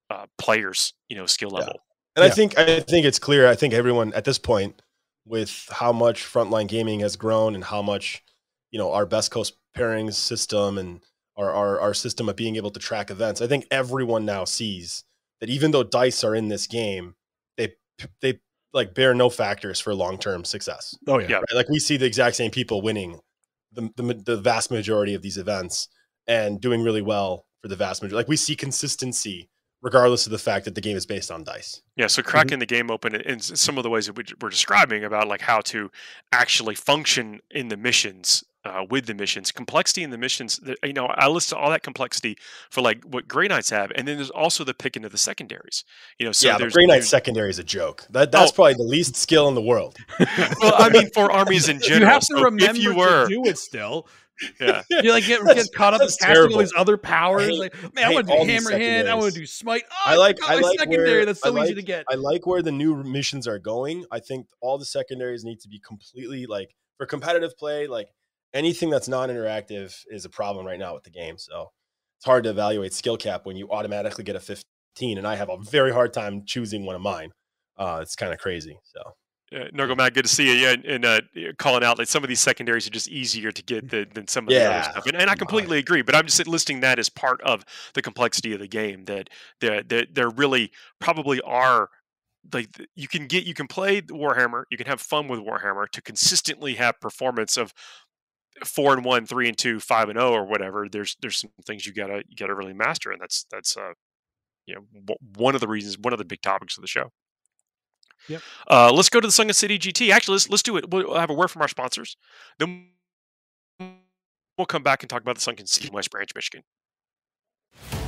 uh, players. You know, skill Yeah. Level. And I think I think it's clear. I think everyone at this point, with how much frontline gaming has grown and how much, you know, our best coast pairings system and our, our our system of being able to track events, I think everyone now sees that even though dice are in this game, they they like bear no factors for long term success. Oh yeah. Yeah. Right? Like we see the exact same people winning the, the the vast majority of these events and doing really well for the vast majority. Like we see consistency regardless of the fact that the game is based on dice. Yeah, so cracking the game open in- in some of the ways that we- we're describing about like how to actually function in the missions uh, with the missions, complexity in the missions. that- You know, I list all that complexity for like what Grey Knights have, and then there's also the picking of the secondaries. You know, so yeah, the there's, Grey Knight secondary is a joke. That that's Oh. probably the least skill in the world. well, I mean, for armies in general. you have to so remember if you were, to do it still. Yeah, You like get, get caught up in that's casting all these other powers. hate- like, man, I hate want to do these hammer hand. I want to do smite. Oh, I I, like- forgot I my like secondary. where- That's I so easy to get. I like where the new missions are going. I think all the secondaries need to be completely like for competitive play. Like anything that's non-interactive is a problem right now with the game. So it's hard to evaluate skill cap when you automatically get a 15, and I have a very hard time choosing one of mine. Uh, it's kind of crazy. So uh, Nurgle Matt, good to see you. Yeah, and, and uh, calling out that some of these secondaries are just easier to get than, than some of the other Yeah, stuff. And, and I completely agree. But I'm just listing that as part of the complexity of the game. That there, there, there really probably are like you can get you can play Warhammer, you can have fun with Warhammer to consistently have performance of four and one, three and two, five and zero, or whatever. There's there's some things you gotta you gotta really master, and that's that's uh you know one of the reasons, one of the big topics of the show. Yep. Uh, let's go to the Sunken City GT. Actually, let's let's do it. We'll have a word from our sponsors. Then We'll come back and talk about the Sunken City in West Branch, Michigan.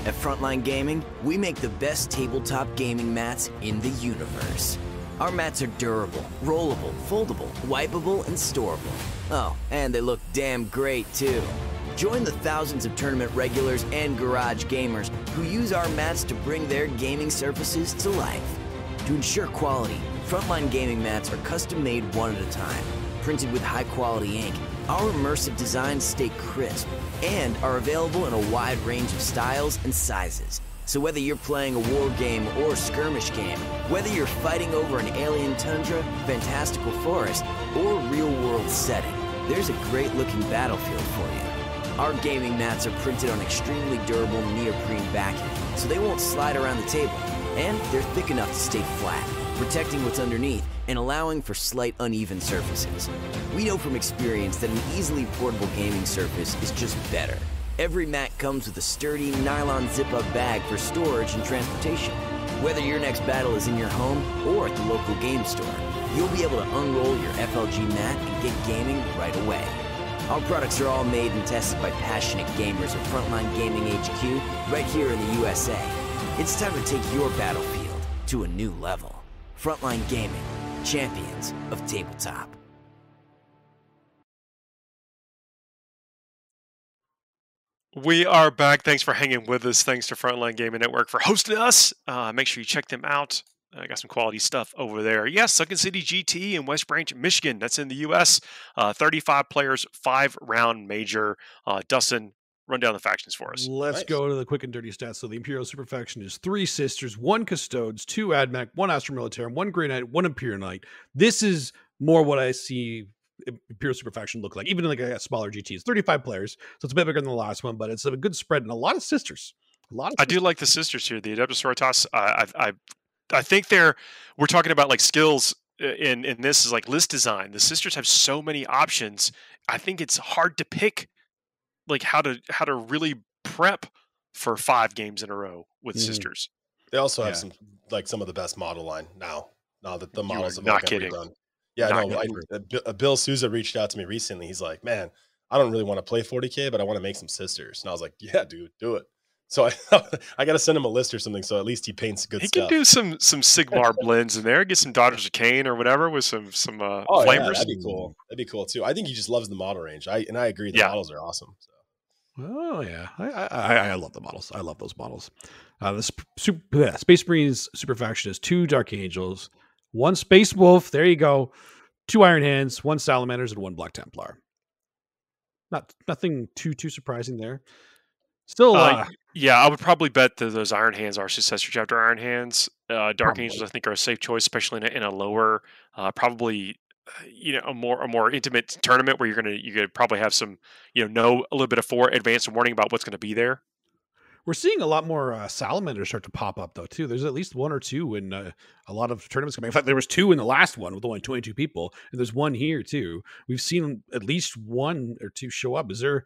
At Frontline Gaming, we make the best tabletop gaming mats in the universe. Our mats are durable, rollable, foldable, wipeable, and storable. Oh, and they look damn great too. Join the thousands of tournament regulars and garage gamers who use our mats to bring their gaming surfaces to life. To ensure quality, Frontline Gaming mats are custom made one at a time, printed with high quality ink. Our immersive designs stay crisp and are available in a wide range of styles and sizes. So whether you're playing a war game or a skirmish game, whether you're fighting over an alien tundra, fantastical forest, or real world setting, there's a great looking battlefield for you. Our gaming mats are printed on extremely durable neoprene backing, so they won't slide around the table. And they're thick enough to stay flat, protecting what's underneath and allowing for slight uneven surfaces. We know from experience that an easily portable gaming surface is just better. Every mat comes with a sturdy nylon zip-up bag for storage and transportation. Whether your next battle is in your home or at the local game store, you'll be able to unroll your FLG mat and get gaming right away. Our products are all made and tested by passionate gamers at Frontline Gaming HQ right here in the USA. It's time to take your battlefield to a new level. Frontline Gaming, champions of tabletop. We are back. Thanks for hanging with us. Thanks to Frontline Gaming Network for hosting us. Uh, make sure you check them out. I got some quality stuff over there. Yes, Sunken City GT in West Branch, Michigan. That's in the U.S. Uh, 35 players, five round major. Uh, Dustin, run down the factions for us. Let's Nice. go to the quick and dirty stats. So the Imperial Super Faction is three sisters, one custodes, two admech, one Astra Militarum, one Grey Knight, one Imperial Knight. This is more what I see Imperial Super Faction look like, even in like a smaller GT. It's 35 players, so it's a bit bigger than the last one, but it's a good spread and a lot of sisters. A lot of I do like the sisters here, the Adeptus Sororitas. I, I, I, I think they're. We're talking about like skills uh, in in this is like list design. The sisters have so many options. I think it's hard to pick, like how to how to really prep for five games in a row with Mhm. sisters. They also have Yeah. some like some of the best model line now. Now that the models have not been kidding. redone. Yeah, Not no. I, uh, uh, Bill Souza reached out to me recently. He's like, "Man, I don't really want to play 40k, but I want to make some sisters." And I was like, "Yeah, dude, do it." So I I got to send him a list or something, so at least he paints good He stuff. can do some some Sigmar blends in there. Get some Daughters of Khaine or whatever with some some uh, oh yeah, flamers. that'd be cool. That'd be cool too. I think he just loves the model range. I and I agree. The Yeah. models are awesome. So. Oh yeah, I, I I love the models. I love those models. Uh, the sp- super, bleh, Space Marines super faction is two Dark Angels, one Space Wolf. There you go. Two Iron Hands, one Salamanders, and one Black Templar. Not nothing too too surprising there. Still, Uh, uh, Yeah, I would probably bet that those Iron Hands are successor chapter Iron Hands. Uh, Dark Probably. Angels, I think, are a safe choice, especially in a, in a lower, uh, probably, you know, a more a more intimate tournament where you're gonna you could probably have some, you know, know a little bit of fore advance warning about what's going to be there. we're seeing a lot more uh, Salamanders start to pop up though too. There's at least one or two in uh, a lot of tournaments coming. In fact, there was two in the last one with only 22 people, and there's one here too. We've seen at least one or two show up. Is there?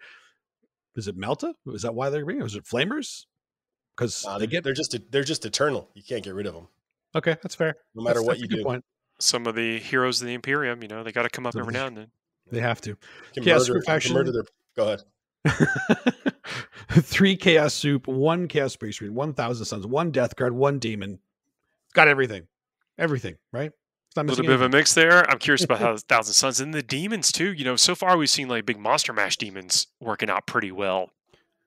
Is it Melta? Is that why they're bringing? Is it Flamers? Because Uh, they they get they're just they're just eternal. You can't get rid of them, okay. That's fair. no matter That's- what that's you do. Point. Some of the heroes of the Imperium, you know, they got to come up So every the- now and then. They have to. You can Yeah, murder, Super can Faction- murder their. Go ahead. Three Chaos Soup, one Chaos Space Marine, one Thousand Suns, one Death Guard, one Demon. It's got everything. Everything, right? It's not A little missing bit of a mix there. I'm curious about how the Thousand Suns and the demons too. You know, so far we've seen like big monster mash demons working out pretty well.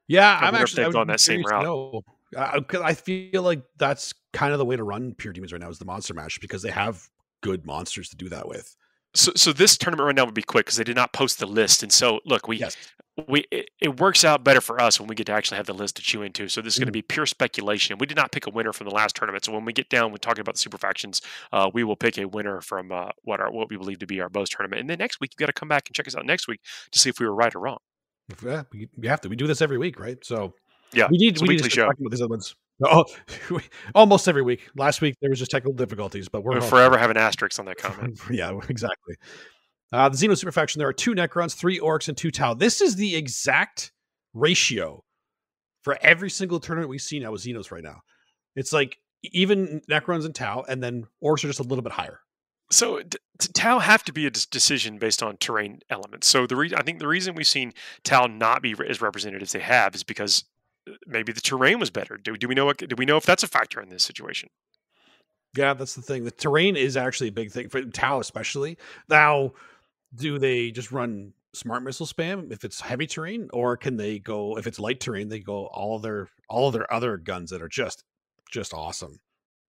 Yeah, I I'm wonder if actually I they've would gone that same curious route. know. Uh, 'cause I feel like that's kind of the way to run pure demons right now is the monster mash because they have good monsters to do that with. So, so this tournament right now would be quick because they did not post the list, and so look, we Yes. we it, it works out better for us when we get to actually have the list to chew into. So this is going to Mm. be pure speculation. We did not pick a winner from the last tournament. So when we get down, when talking about the super factions, uh, we will pick a winner from uh, what our what we believe to be our Bose tournament. And then next week you got to come back and check us out next week to see if we were right or wrong. Yeah, we, we have to. We do this every week, right? So Yeah, we need a we need to show. talking about these other ones. Oh, almost every week. Last week there was just technical difficulties, but we're We'll forever have an asterisk on that comment. yeah, exactly. Uh, the Xeno super faction, there are two Necrons, three Orcs, and two Tau. This is the exact ratio for every single tournament we've seen now with Xenos right now. It's like even Necrons and Tau, and then Orcs are just a little bit higher. So t- Tau have to be a decision based on terrain elements. So the re- I think the reason we've seen Tau not be re- as represented as they have is because maybe the terrain was better. Do, do we know what? Do we know if that's a factor in this situation? Yeah, that's the thing. The terrain is actually a big thing for Tau, especially. Now, do they just run smart missile spam if it's heavy terrain, or can they go if it's light terrain? They go all their all their other guns that are just just awesome.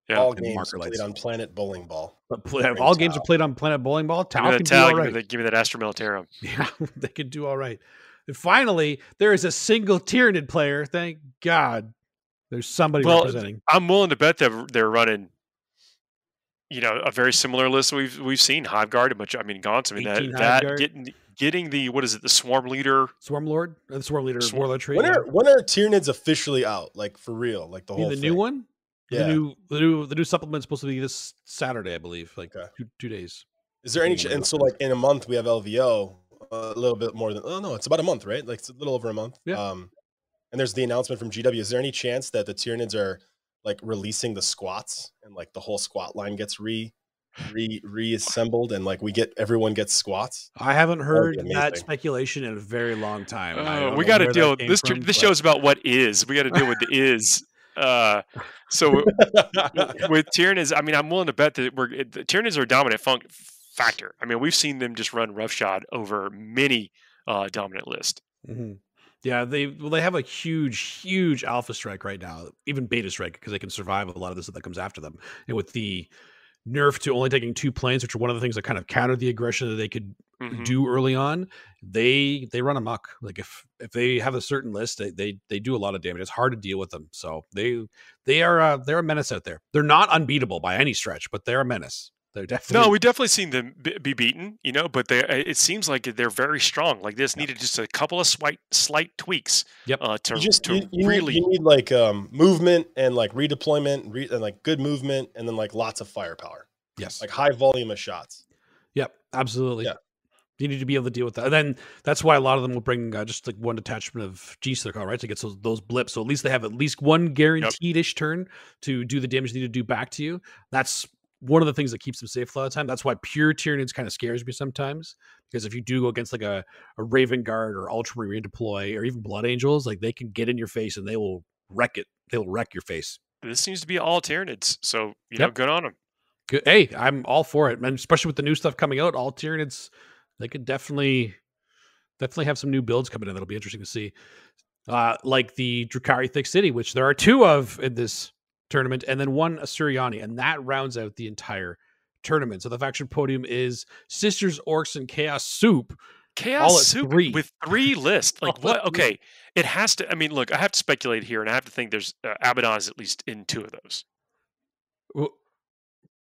Yeah. all and games marker played lights. on Planet Bowling Ball. But play, Great all games are played on Planet Bowling Ball. Give Tau me can that do Tau. all Give, me right. that, give me that Astra Militarum. Yeah, they could do all right. And finally, there is a single Tyranid player. Thank God, there's somebody Well, representing. I'm willing to bet that they're running, you know, a very similar list we've we've seen Hive Guard, a bunch. I mean, Gaunts. I mean, that that getting getting the what is it, the Swarm Leader? Swarm Lord, uh, the Swarm Leader, Swarm- Warlord Tree. When are when are Tyranids officially out? Like for real? Like the You whole the thing? new one? Yeah. The new, the new, the new supplement's supposed to be this Saturday, I believe, like Okay. two, two days. Is there any? Depending Ch- on and so like in a month we have LVO, a little bit more than. Oh no, it's about a month, right? Like it's a little over a month. Yeah. Um, and there's the announcement from GW. Is there any chance that the Tyranids are like releasing the squats and like the whole squat line gets re re reassembled and like we get everyone gets squats? I haven't heard be that speculation in a very long time. Uh, we got to deal. came This from, this but- show's about what is. We got to deal with the is. Uh, so with Tyranids, I mean, I'm willing to bet that we're the Tyranids are a dominant fun- factor. I mean, we've seen them just run roughshod over many uh, dominant lists. Mhm. Yeah, they well they have a huge, huge alpha strike right now, even beta strike because they can survive a lot of this that comes after them. And with the nerf to only taking two planes, which are one of the things that kind of countered the aggression that they could Mhm. do early on, they they run amok. Like if if they have a certain list, they they, they do a lot of damage. It's hard to deal with them. So they they are uh, they're a menace out there. They're not unbeatable by any stretch, but they're a menace. They're definitely No, we definitely seen them be, be beaten, you know, but they it seems like they're very strong. Like this needed just a couple of slight slight tweaks Yep. uh, to You just to you, you really need, you need like um movement and like redeployment re- and like good movement and then like lots of firepower, yes. like high volume of shots. Yep, absolutely. Yeah. You need to be able to deal with that. And then that's why a lot of them will bring uh, just like one detachment of G Circle, right? To get those, those blips. So at least they have at least one guaranteed ish turn to do the damage they need to do back to you. That's one of the things that keeps them safe a lot of the time. That's why pure Tyranids kind of scares me sometimes. Because if you do go against like a, a Raven Guard or Ultramarine deploy or even Blood Angels, like they can get in your face and they will wreck it. They'll wreck your face. this seems to be all Tyranids. So you know, good on them. Good. Hey, I'm all for it, man. Especially with the new stuff coming out, all Tyranids, they could definitely, definitely have some new builds coming in. That'll be interesting to see. Uh, like the Drukhari Thick City, which there are two of in this tournament, and then one Asuryani, and that rounds out the entire tournament. So the faction podium is Sisters, Orcs, and Chaos Soup. Chaos Soup three. with three lists. Like what? Okay, it has to. I mean, look, I have to speculate here, and I have to think there's uh, Abaddon is at least in two of those. W-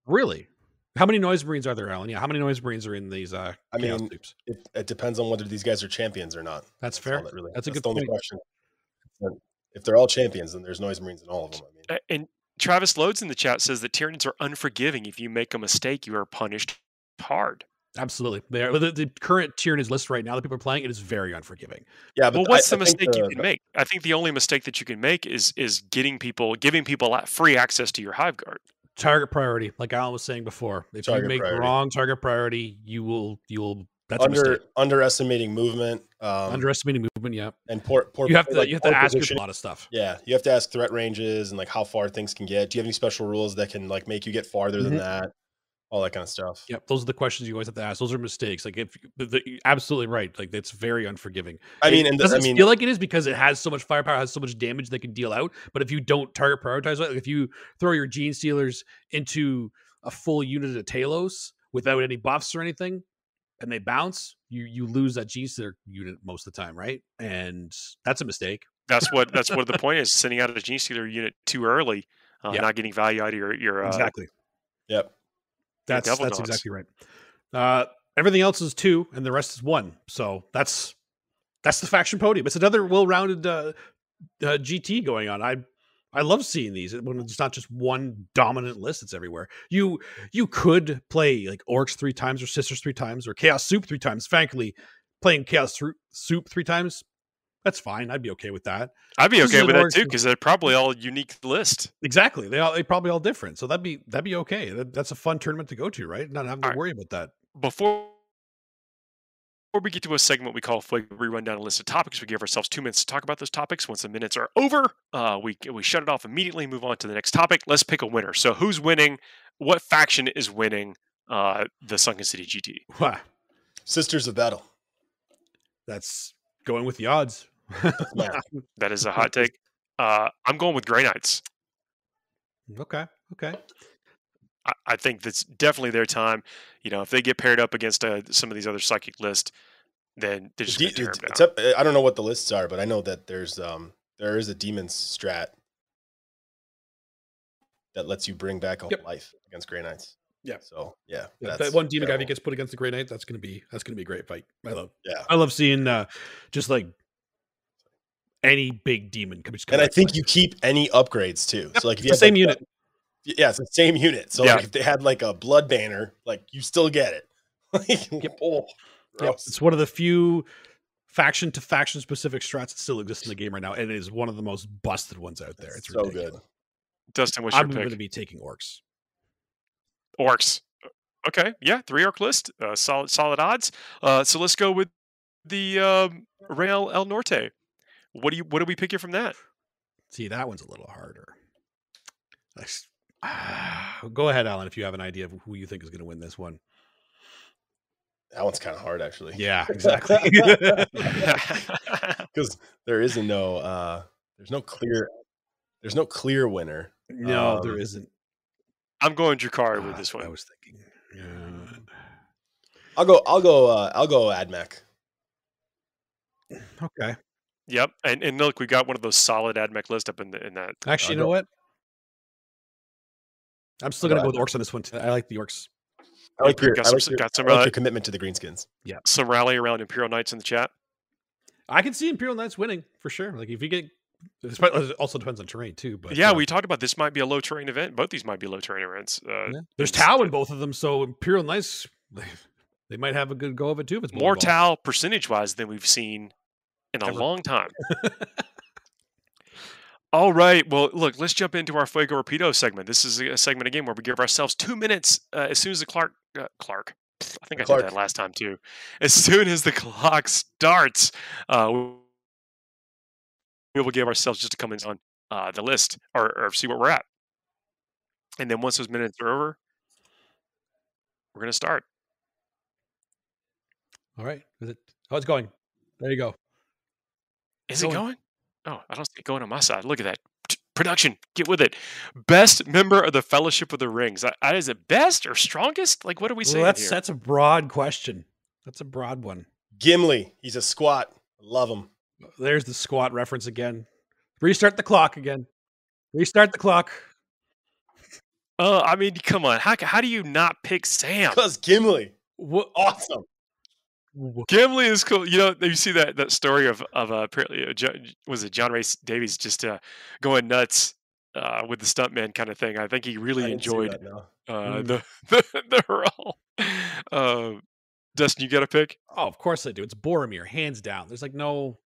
Really? How many Noise Marines are there, Alan? Yeah, how many Noise Marines are in these uh, I mean, Soups? It, it depends on whether these guys are champions or not. That's all fair. that really- That's a good the only question. If they're all champions, then there's noise marines in all of them. I mean, and Travis Loads in the chat says that Tyranids are unforgiving. If you make a mistake, you are punished hard. Absolutely. They are, the, the current Tyranids list right now that people are playing, it is very unforgiving. yeah, but Well, what's I- the I think mistake you can make? I think the only mistake that you can make is is getting people, giving people free access to your Hive Guard. Target priority, like Alan was saying before. If Target you make priority. wrong target priority, you will you will that's under underestimating movement um, Underestimating movement, yeah. and poor, poor You have to like, you have to ask a lot of stuff. Yeah, you have to ask threat ranges and like how far things can get. Do you have any special rules that can like make you get farther Mhm. than that? All that kind of stuff. Yep, those are the questions you always have to ask. Those are mistakes. Like if the, the, absolutely right, like it's very unforgiving. I mean, it and the, doesn't I mean, feel like it is because it has so much firepower, has so much damage they can deal out. But if you don't target prioritize, it, like if you throw your genestealers into a full unit of Talos without any buffs or anything, and they bounce, you you lose that gene stealer unit most of the time, right? And that's a mistake. That's what that's what the point is. Sending out a Genestealer unit too early, uh, Yeah. not getting value out of your your uh, exactly. yep. That's that's Dogs. exactly right. Uh, everything else is two, and the rest is one. So that's that's the faction podium. It's another well-rounded uh, uh, GT going on. I I love seeing these eh, when it's not just one dominant list. It's everywhere. You you could play like orcs three times or sisters three times or chaos soup three times. Frankly, playing chaos soup three times That's fine. I'd be okay with that. I'd be okay with that too because they're probably all unique list. Exactly. They all they probably all different. So that'd be that'd be okay. That, that's a fun tournament to go to, right? Not having to Alright. worry about that. Before before we get to a segment we call Flag, we run down a list of topics. We give ourselves two minutes to talk about those topics. Once the minutes are over, uh, we we shut it off immediately. Move on to the next topic. Let's pick a winner. So who's winning? What faction is winning? Uh, the Sunken City GT. Wow. Sisters of Battle. That's going with the odds. That is a hot take. Uh, I'm going with Grey Knights. okay. Okay. I, I think that's definitely their time. You know, if they get paired up against uh, some of these other psychic lists, then they're just going to tear it's- them it's down. up- I don't know what the lists are, but I know that there's um there is a demon strat that lets you bring back a Yep. life against Grey Knights. Yeah. So yeah, Yeah, that's that one demon guy if he terrible. gets put against the Grey Knight, that's gonna be that's gonna be a great fight. I love Yeah. I love seeing uh just like any big demon come come And I think life. you keep any upgrades too. Yep, So like if it's you the have same like, unit. A- yeah, it's the same unit. So Yeah. like if they had like a blood banner, like you still get it. Like, Yep. oh, Yep. It's one of the few faction to faction specific strats that still exist in the game right now, and it is one of the most busted ones out there. It's so ridiculous. good. Dustin, what's your I'm going to be taking orcs. Orcs. Okay, yeah, three orc list, uh, solid solid odds. Uh, so let's go with the um, Real El Norte. What do you what do we pick here from that? See, that one's a little harder. Let's- ah, go ahead, Alan, if you have an idea of who you think is going to win this one. That one's kind of hard actually. Yeah, exactly. Because there isn't no uh there's no clear there's no clear winner. no, there Um, isn't. I'm going Drukhari with this one. I was thinking. yeah. I'll go I'll go uh I'll go Admech. Okay. Yep, and and look, we got one of those solid AdMech list up in the in that. Actually, you I'll know go- what? I'm still going to go go with orcs on this one. Too. I like the orcs. I like your, got I some- like your, got some, I like uh, your commitment to the greenskins. Yeah, some rally around Imperial Knights in the chat. I can see Imperial Knights winning for sure. Like if you get, it also depends on terrain too. But yeah, uh, we talked about this might be a low terrain event. Both these might be low terrain events. Uh, yeah. there's it's- Tau in both of them, so Imperial Knights they might have a good go of it too. If it's more Moldavon. Tau percentage wise than we've seen in a Ever. long time. All right. Well, look, let's jump into our Fuego Rapido segment. This is a segment again where we give ourselves two minutes uh, as soon as the Clark uh, Clark. I think I Clark. did that last time too. As soon as the clock starts, uh, we- will give ourselves just to come in on uh, the list or, or see where we're at. And then once those minutes are over, we're going to start. All right, is it? Oh, it's going. There you go. Is Going. it going? Oh, I don't see it going on my side. Look at that. Production, get with it. Best member of the Fellowship of the Rings. I, I, is it best or strongest? Like, what are we Well, that's here? that's a broad question. That's a broad one. Gimli, he's a squat. Love him. There's the squat reference again. Restart the clock again. Restart the clock. Uh, I mean, come on. How, how do you not pick Sam? Because Gimli, What? awesome. Gimli is cool. You know, you see that that story of of uh, apparently uh, was it John Rhys-Davies just uh, going nuts uh, with the stuntman kind of thing. I think he really enjoyed that, no. uh, Mm. the, the the role. Uh, Dustin, you got a pick? Oh, of course I do. It's Boromir, hands down. There's like no.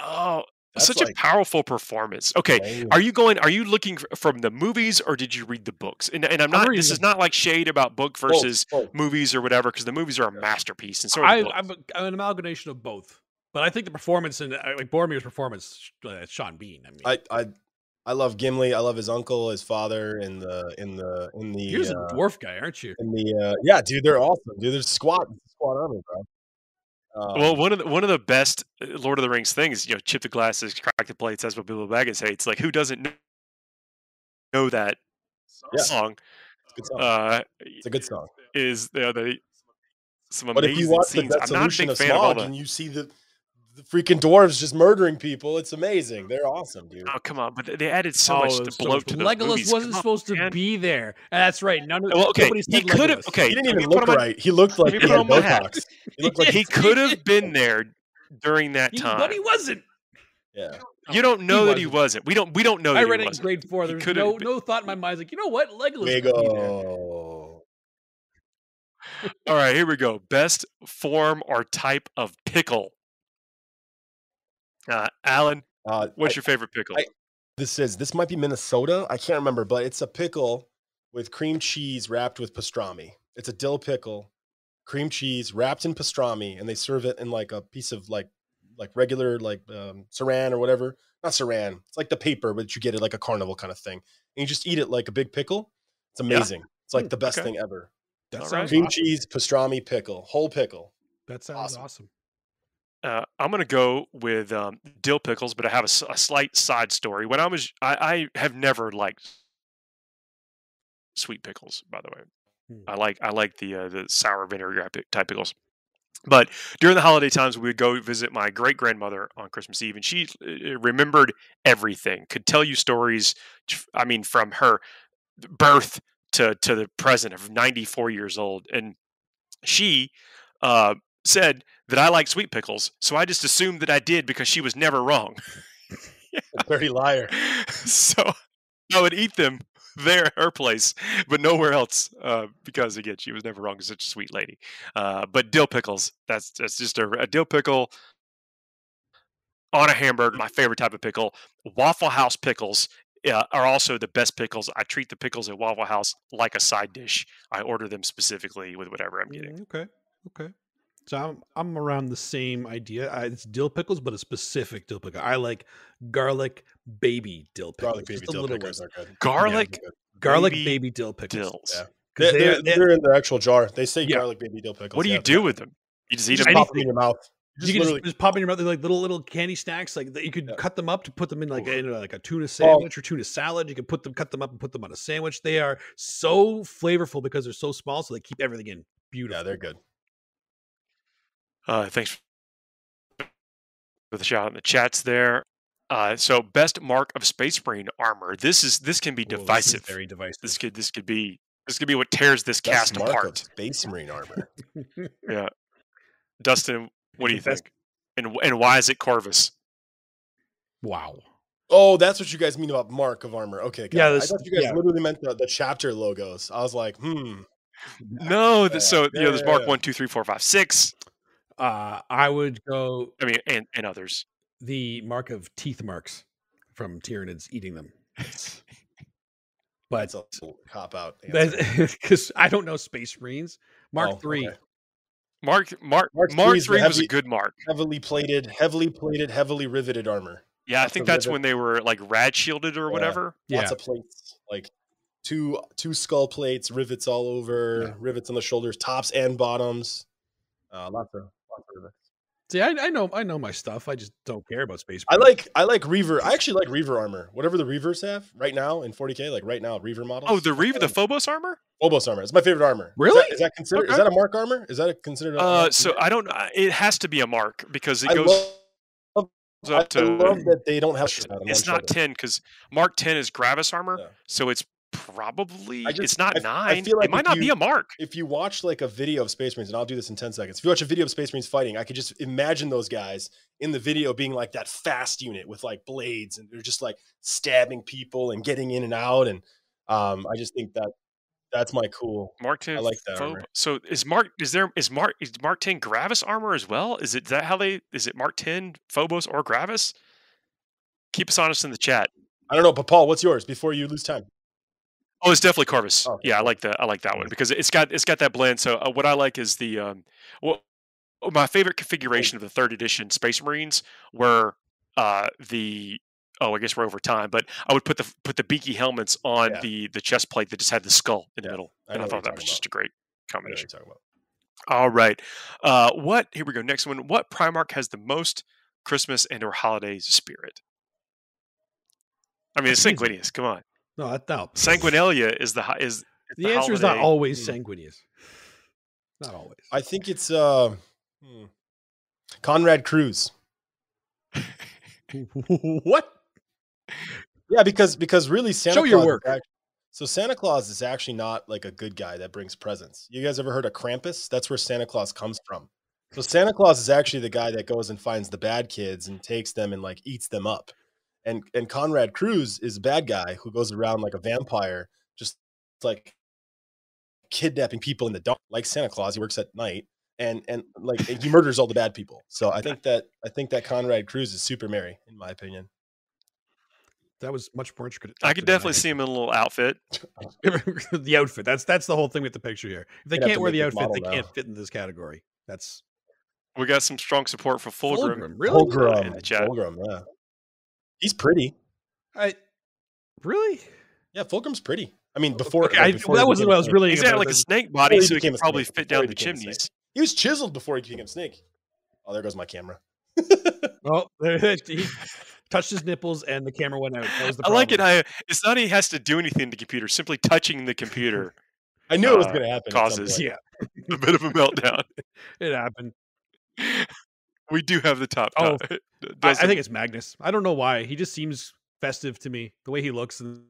Oh, That's such like- a powerful performance. Okay, Lame. are you going? Are you looking f- from the movies or did you read the books? And, and I'm I'm not. This is not like shade about book versus both. movies or whatever, because the movies are a Yeah. masterpiece, and so I, I'm, a, I'm an amalgamation of both. But I think the performance and like Boromir's performance, uh, Sean Bean. I mean, I, I I love Gimli. I love his uncle, his father, in the in the in the you're uh, a dwarf guy, aren't you? in the uh, yeah, dude, they're awesome, dude. They're squat squat army, bro. Um, well, one of the one of the best uh, Lord of the Rings things, you know, chip the glasses, crack the plates. That's what Bilbo Baggins hates. Like, who doesn't kn- know that Yeah. song? it's a good song. Uh, it's a good song. is uh, the some But amazing if you watch the scenes. I'm not a big fan of all Smaug the. and you see the the freaking dwarves just murdering people, it's amazing. They're awesome, dude. Oh come on! But they- they added so Oh, much to much- bloat to the Legolas movies. wasn't Come on, supposed to man. be there. And that's right. None of Well, okay, nobody he could have. Okay, He didn't even look on my- right. He looked like me he had on my hat. Botox. He looked like He could have been there during that He- time. but he wasn't. yeah. You don't know that he wasn't. wasn't. We don't. We don't know. That I he read it in wasn't. grade four. He There was no been- no thought in my mind. Like you know what, Legolas. could be. Lego. All right, here we go. Best form or type of pickle. Uh, Alan, Uh, what's I- your favorite pickle? I- this is this might be Minnesota. I can't remember, but it's a pickle with cream cheese wrapped with pastrami. It's a dill pickle, cream cheese wrapped in pastrami, and they serve it in like a piece of like like regular like um, saran or whatever. Not saran. It's like the paper, but you get it like a carnival kind of thing, and you just eat it like a big pickle. It's Yeah. amazing. It's like Hmm, the best okay. thing ever. That sounds right. Cream awesome. cheese, pastrami pickle, whole pickle. That sounds Awesome. awesome. Uh, I'm going to go with um, dill pickles, but I have a slight side story. When I was, I, I have never liked sweet pickles. By the way, Hmm. I like I like the uh, the sour vinegar type- type pickles. But during the holiday times, we would go visit my great grandmother on Christmas Eve, and she uh, remembered everything. Could tell you stories. I mean, from her birth to to the present of 94 years old, and she uh, said that I like sweet pickles, so I just assumed that I did because she was never wrong. A dirty liar. so I would eat them there at her place, but nowhere else uh, because again she was never wrong. Such a sweet lady. Uh, but dill pickles, that's that's just a, a dill pickle on a hamburger. My favorite type of pickle. Waffle House pickles. Uh, are also the best pickles. I treat the pickles at Waffle House like a side dish. I order them specifically with whatever I'm getting. Mm, Okay. Okay. So I'm I'm around the same idea. I, it's dill pickles, but a specific dill pickle. I like garlic baby dill pickles. Garlic baby dill pickles ones. are good. Garlic Yeah, good. garlic baby baby, dill pickles. dills. Yeah. 'Cause They're, they are- they're, they- they're in the actual jar. They say Yeah. garlic baby dill pickles. What do yeah, you do with them? You just eat Just them. pop them in your mouth. you Just can just, just pop in your mouth. They're like little little candy snacks. Like that you could Yeah. cut them up to put them in like Oof. in like a tuna Oh. sandwich or tuna salad. You can put them, cut them up, and put them on a sandwich. They are so flavorful because they're so small, so they keep everything in beautiful. Yeah, they're good. Uh, thanks for the shout out in the chats there. Uh, so best mark of Space Marine armor. This is this can be Whoa, this is divisive. very divisive. This could this could be this could be what tears this Best cast mark of apart. Space Marine armor. Yeah, Dustin, what do you think? And and why is it Corvus? wow. Oh, that's what you guys mean about mark of armor. Okay, Yeah, it. I thought you guys yeah. literally meant the, the chapter logos. I was like, hmm. No, th- Yeah, so you know yeah, there's yeah, mark yeah. one, two, three, four, five, six. Uh, I would go I mean, and and others. the mark of teeth marks from Tyranids eating them. But That's a cop out. because I don't know Space Marines. Mark Oh, three. okay. Mark Mark Mark Mark, three was a good mark. Heavily plated, heavily plated, heavily riveted armor. Yeah, I think that's rivet. when they were like rad shielded or Yeah. whatever. Yeah. Lots of plates, like two two skull plates, rivets all over, Yeah. rivets on the shoulders, tops and bottoms. Uh, lots of lots of rivets. See, I, I know I know my stuff. I just don't care about Space I like I like Reiver. I actually like Reiver armor. Whatever the Reivers have right now in 40k, like right now, Reiver models. Oh, the Reiver, the Phobos armor. Phobos armor. It's my favorite armor. Is Really? that, is that considered? Okay. Is that a mark armor? Is that a considered? Uh, so? I don't. It has to be a mark because it I goes love, up I to. love that they don't have. it's not ten because Mark ten is Gravis armor, Yeah. so it's probably just- it's not I f- I nine. feel like it might not be a mark. If you watch like a video of Space Marines, and I'll do this in 10 seconds. If you watch a video of Space Marines fighting, I could just imagine those guys in the video being like that fast unit with like blades, and they're just like stabbing people and getting in and out. And um, I just think that that's my cool. Mark ten. I like that armor. So is Mark? Is there? Is Mark? Is Mark ten Gravis armor as well? Is it is that how they? Is it Mark ten Phobos or Gravis? Keep us honest in the chat. I don't know, but Paul, what's yours before you lose time? Oh, it's definitely Corvus. Oh, yeah, I like that. I like that one because it's got it's got that blend. So uh, what I like is the um, well, my favorite configuration of the third edition Space Marines were uh the oh I guess we're over time, but I would put the put the beaky helmets on Yeah. the the chest plate that just had the skull in the Yeah, middle, I and I thought that was talking just a great I know what combination. about. All right, uh, what here we go. Next one. What Primarch has the most Christmas and or holidays spirit? I mean, it's easy. Come on, no, that no. Sanguinalia is the hi- is is The answer is not always Hmm. Sanguinius. Not always. I think it's uh, hmm, Konrad Curze. what? Yeah, because because really Santa Show Claus your is work. act- so Santa Claus is actually not like a good guy that brings presents. You guys ever heard of Krampus? That's where Santa Claus comes from. So Santa Claus is actually the guy that goes and finds the bad kids and takes them and like eats them up. And and Konrad Curze is a bad guy who goes around like a vampire, just like kidnapping people in the dark, like Santa Claus. He works at night and and like he murders all the bad people. So I think that I think that Konrad Curze is super merry, in my opinion. That was much more intricate. I could definitely see him in a little outfit. the outfit. That's that's the whole thing with the picture here. If they They'd can't wear the this outfit, they model can't fit in this category. That's We got some strong support for Fulgrim. Fulgrim, really? Fulgrim, in the chat. Fulgrim, yeah. He's pretty. I really. Yeah, Fulgrim's pretty. I mean, before, Okay, like, I, that wasn't what I a was really. He's about got like a snake body, he so he can probably snake, fit down the became chimneys. He was chiseled before he became a snake. Oh, there goes my camera. Oh, he touched his nipples and the camera went out. That was the I like it. problem. I, it's not he has to do anything to the computer. Simply touching the computer I knew it was Uh, going to happen. causes- Yeah, a bit of a meltdown. it happened. We do have the top. Oh, top. I, I think it's Magnus. I don't know why. He just seems festive to me. The way he looks and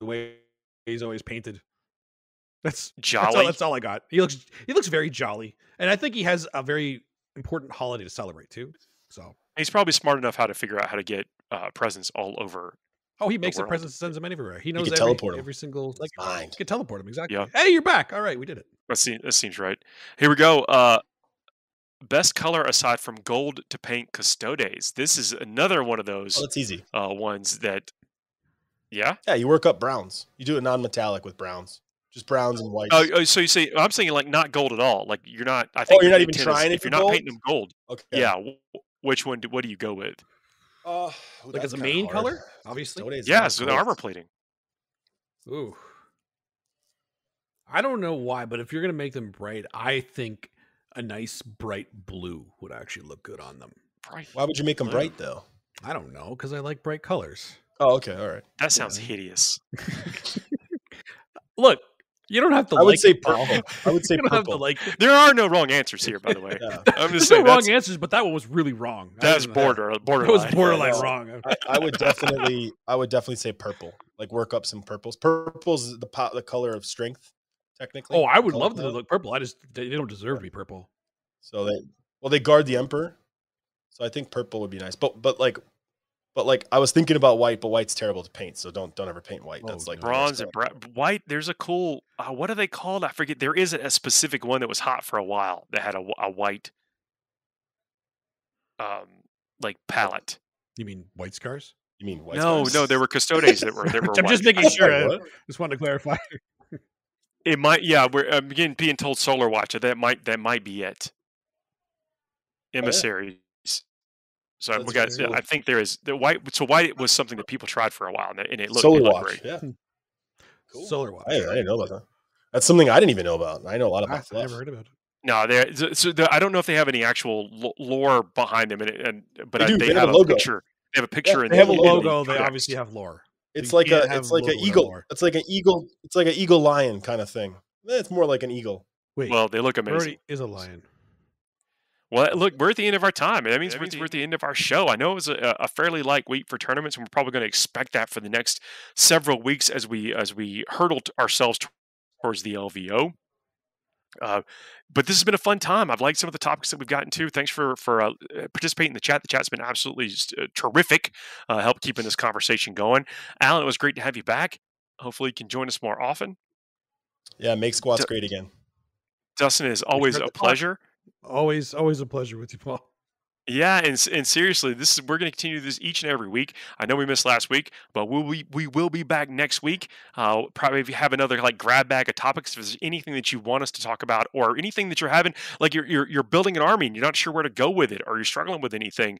the way he's always painted. That's That's all, jolly. that's all I got. He looks he looks very jolly, and I think he has a very important holiday to celebrate too. So, He's probably smart enough how to figure out how to get uh, presents all over. oh, he makes the world. presents, sends them everywhere. He knows can every, teleport 'em. every single like Mind. he can teleport him exactly. Yeah. Hey, you're back. All right, we did it. That seems, that seems right. Here we go. Uh, best color aside from gold to paint custodes. This is another one of those Oh, that's easy. uh, ones that, yeah. Yeah, you work up browns. You do it non-metallic with browns, just browns and whites. Oh, oh, so you say I'm saying like not gold at all. Like you're not. I think Oh, you're not even intent is trying If you're not gold? painting them gold, okay. yeah. which one? Do, what do you go with? Uh, Like as a main color, obviously. Custodes Yeah, so the armor plating. Ooh. I don't know why, but if you're gonna make them bright, I think a nice bright blue would actually look good on them. Bright. Why would you make them Blue. bright though? I don't know because I like bright colors. Oh, okay, all right. That sounds Yeah. hideous. Look, you don't have to. I would say it, purple. I would say you don't have to purple. like. it. There are no wrong answers here, by the way. Yeah. I'm There's just no saying wrong answers, but that one was really wrong. That's didn't- border uh, That borderline. was borderline Yeah. wrong. I, I would definitely, I would definitely say purple. Like work up some purples. Purple's the po- the color of strength, technically. Oh, I would love them to look purple. I just they they don't deserve to be purple. So they, well, they guard the emperor. So I think purple would be nice. But but like, but like I was thinking about white, but white's terrible to paint. So don't don't ever paint white. Oh, That's like no. bronze and color. bra- white. There's a cool. Uh, what are they called? I forget. There is a, a specific one that was hot for a while that had a, a white, um, like palette. You mean white scars? You mean white? No, scars? no, there were custodes that were. That were I'm just making sure. I What? just wanted to clarify. It might. Yeah, we're um, I'm getting being told Solar Watch. That might that might be it. Emissaries. Oh. So That's we got. very cool. I think there is the white. So white was something that people tried for a while, and it, and it looked, Solar it looked watch. great. Yeah. Hmm. Cool. Solar watch. I, I didn't know about that. That's something I didn't even know about. I know a lot I, about I fluff. never heard about it. No, there. So, so the, I don't know if they have any actual lore behind them, and, and but They I, they, they have have a a logo. picture. They have a picture. in they the- have a The in the logo. They text. obviously have lore. It's like a it's like an eagle. lore. It's like an eagle. It's like an eagle lion kind of thing. Eh, It's more like an eagle. Wait, Well, they look amazing. Brody is a lion. Well, look, we're at the end of our time. That means we're, we're at the end of our show. I know it was a, a fairly light week for tournaments, and we're probably going to expect that for the next several weeks as we as we hurdle t- ourselves towards the LVO. Uh, but this has been a fun time. I've liked some of the topics that we've gotten to. Thanks for for uh, participating in the chat. The chat's been absolutely just, uh, terrific. Uh, help keeping this conversation going. Alan, it was great to have you back. Hopefully, you can join us more often. Yeah, make squats So- great again. Dustin, it is always a pleasure. Always, always a pleasure with you, Paul. Yeah, and and seriously, this is we're going to continue this each and every week. I know we missed last week, but we'll be we will be back next week. Uh, probably if you have another like grab bag of topics, if there's anything that you want us to talk about, or anything that you're having, like you're you're, you're building an army and you're not sure where to go with it, or you're struggling with anything.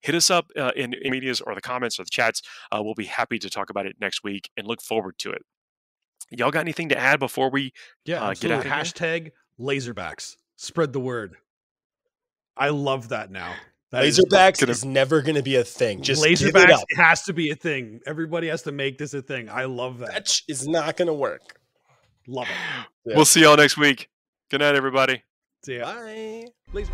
Hit us up uh, in, in medias or the comments or the chats. Uh, we'll be happy to talk about it next week and look forward to it. Y'all got anything to add before we Yeah, Uh, get outta Hashtag Laserbacks. Spread the word. I love that now. That is- Laserbacks gonna- is never going to be a thing. Just give it Laserbacks up. has to be a thing. Everybody has to make this a thing. I love that. That sh- is not going to work. Love it. Yeah. we'll see y'all next week. Good night, everybody. See ya. Bye. Laser-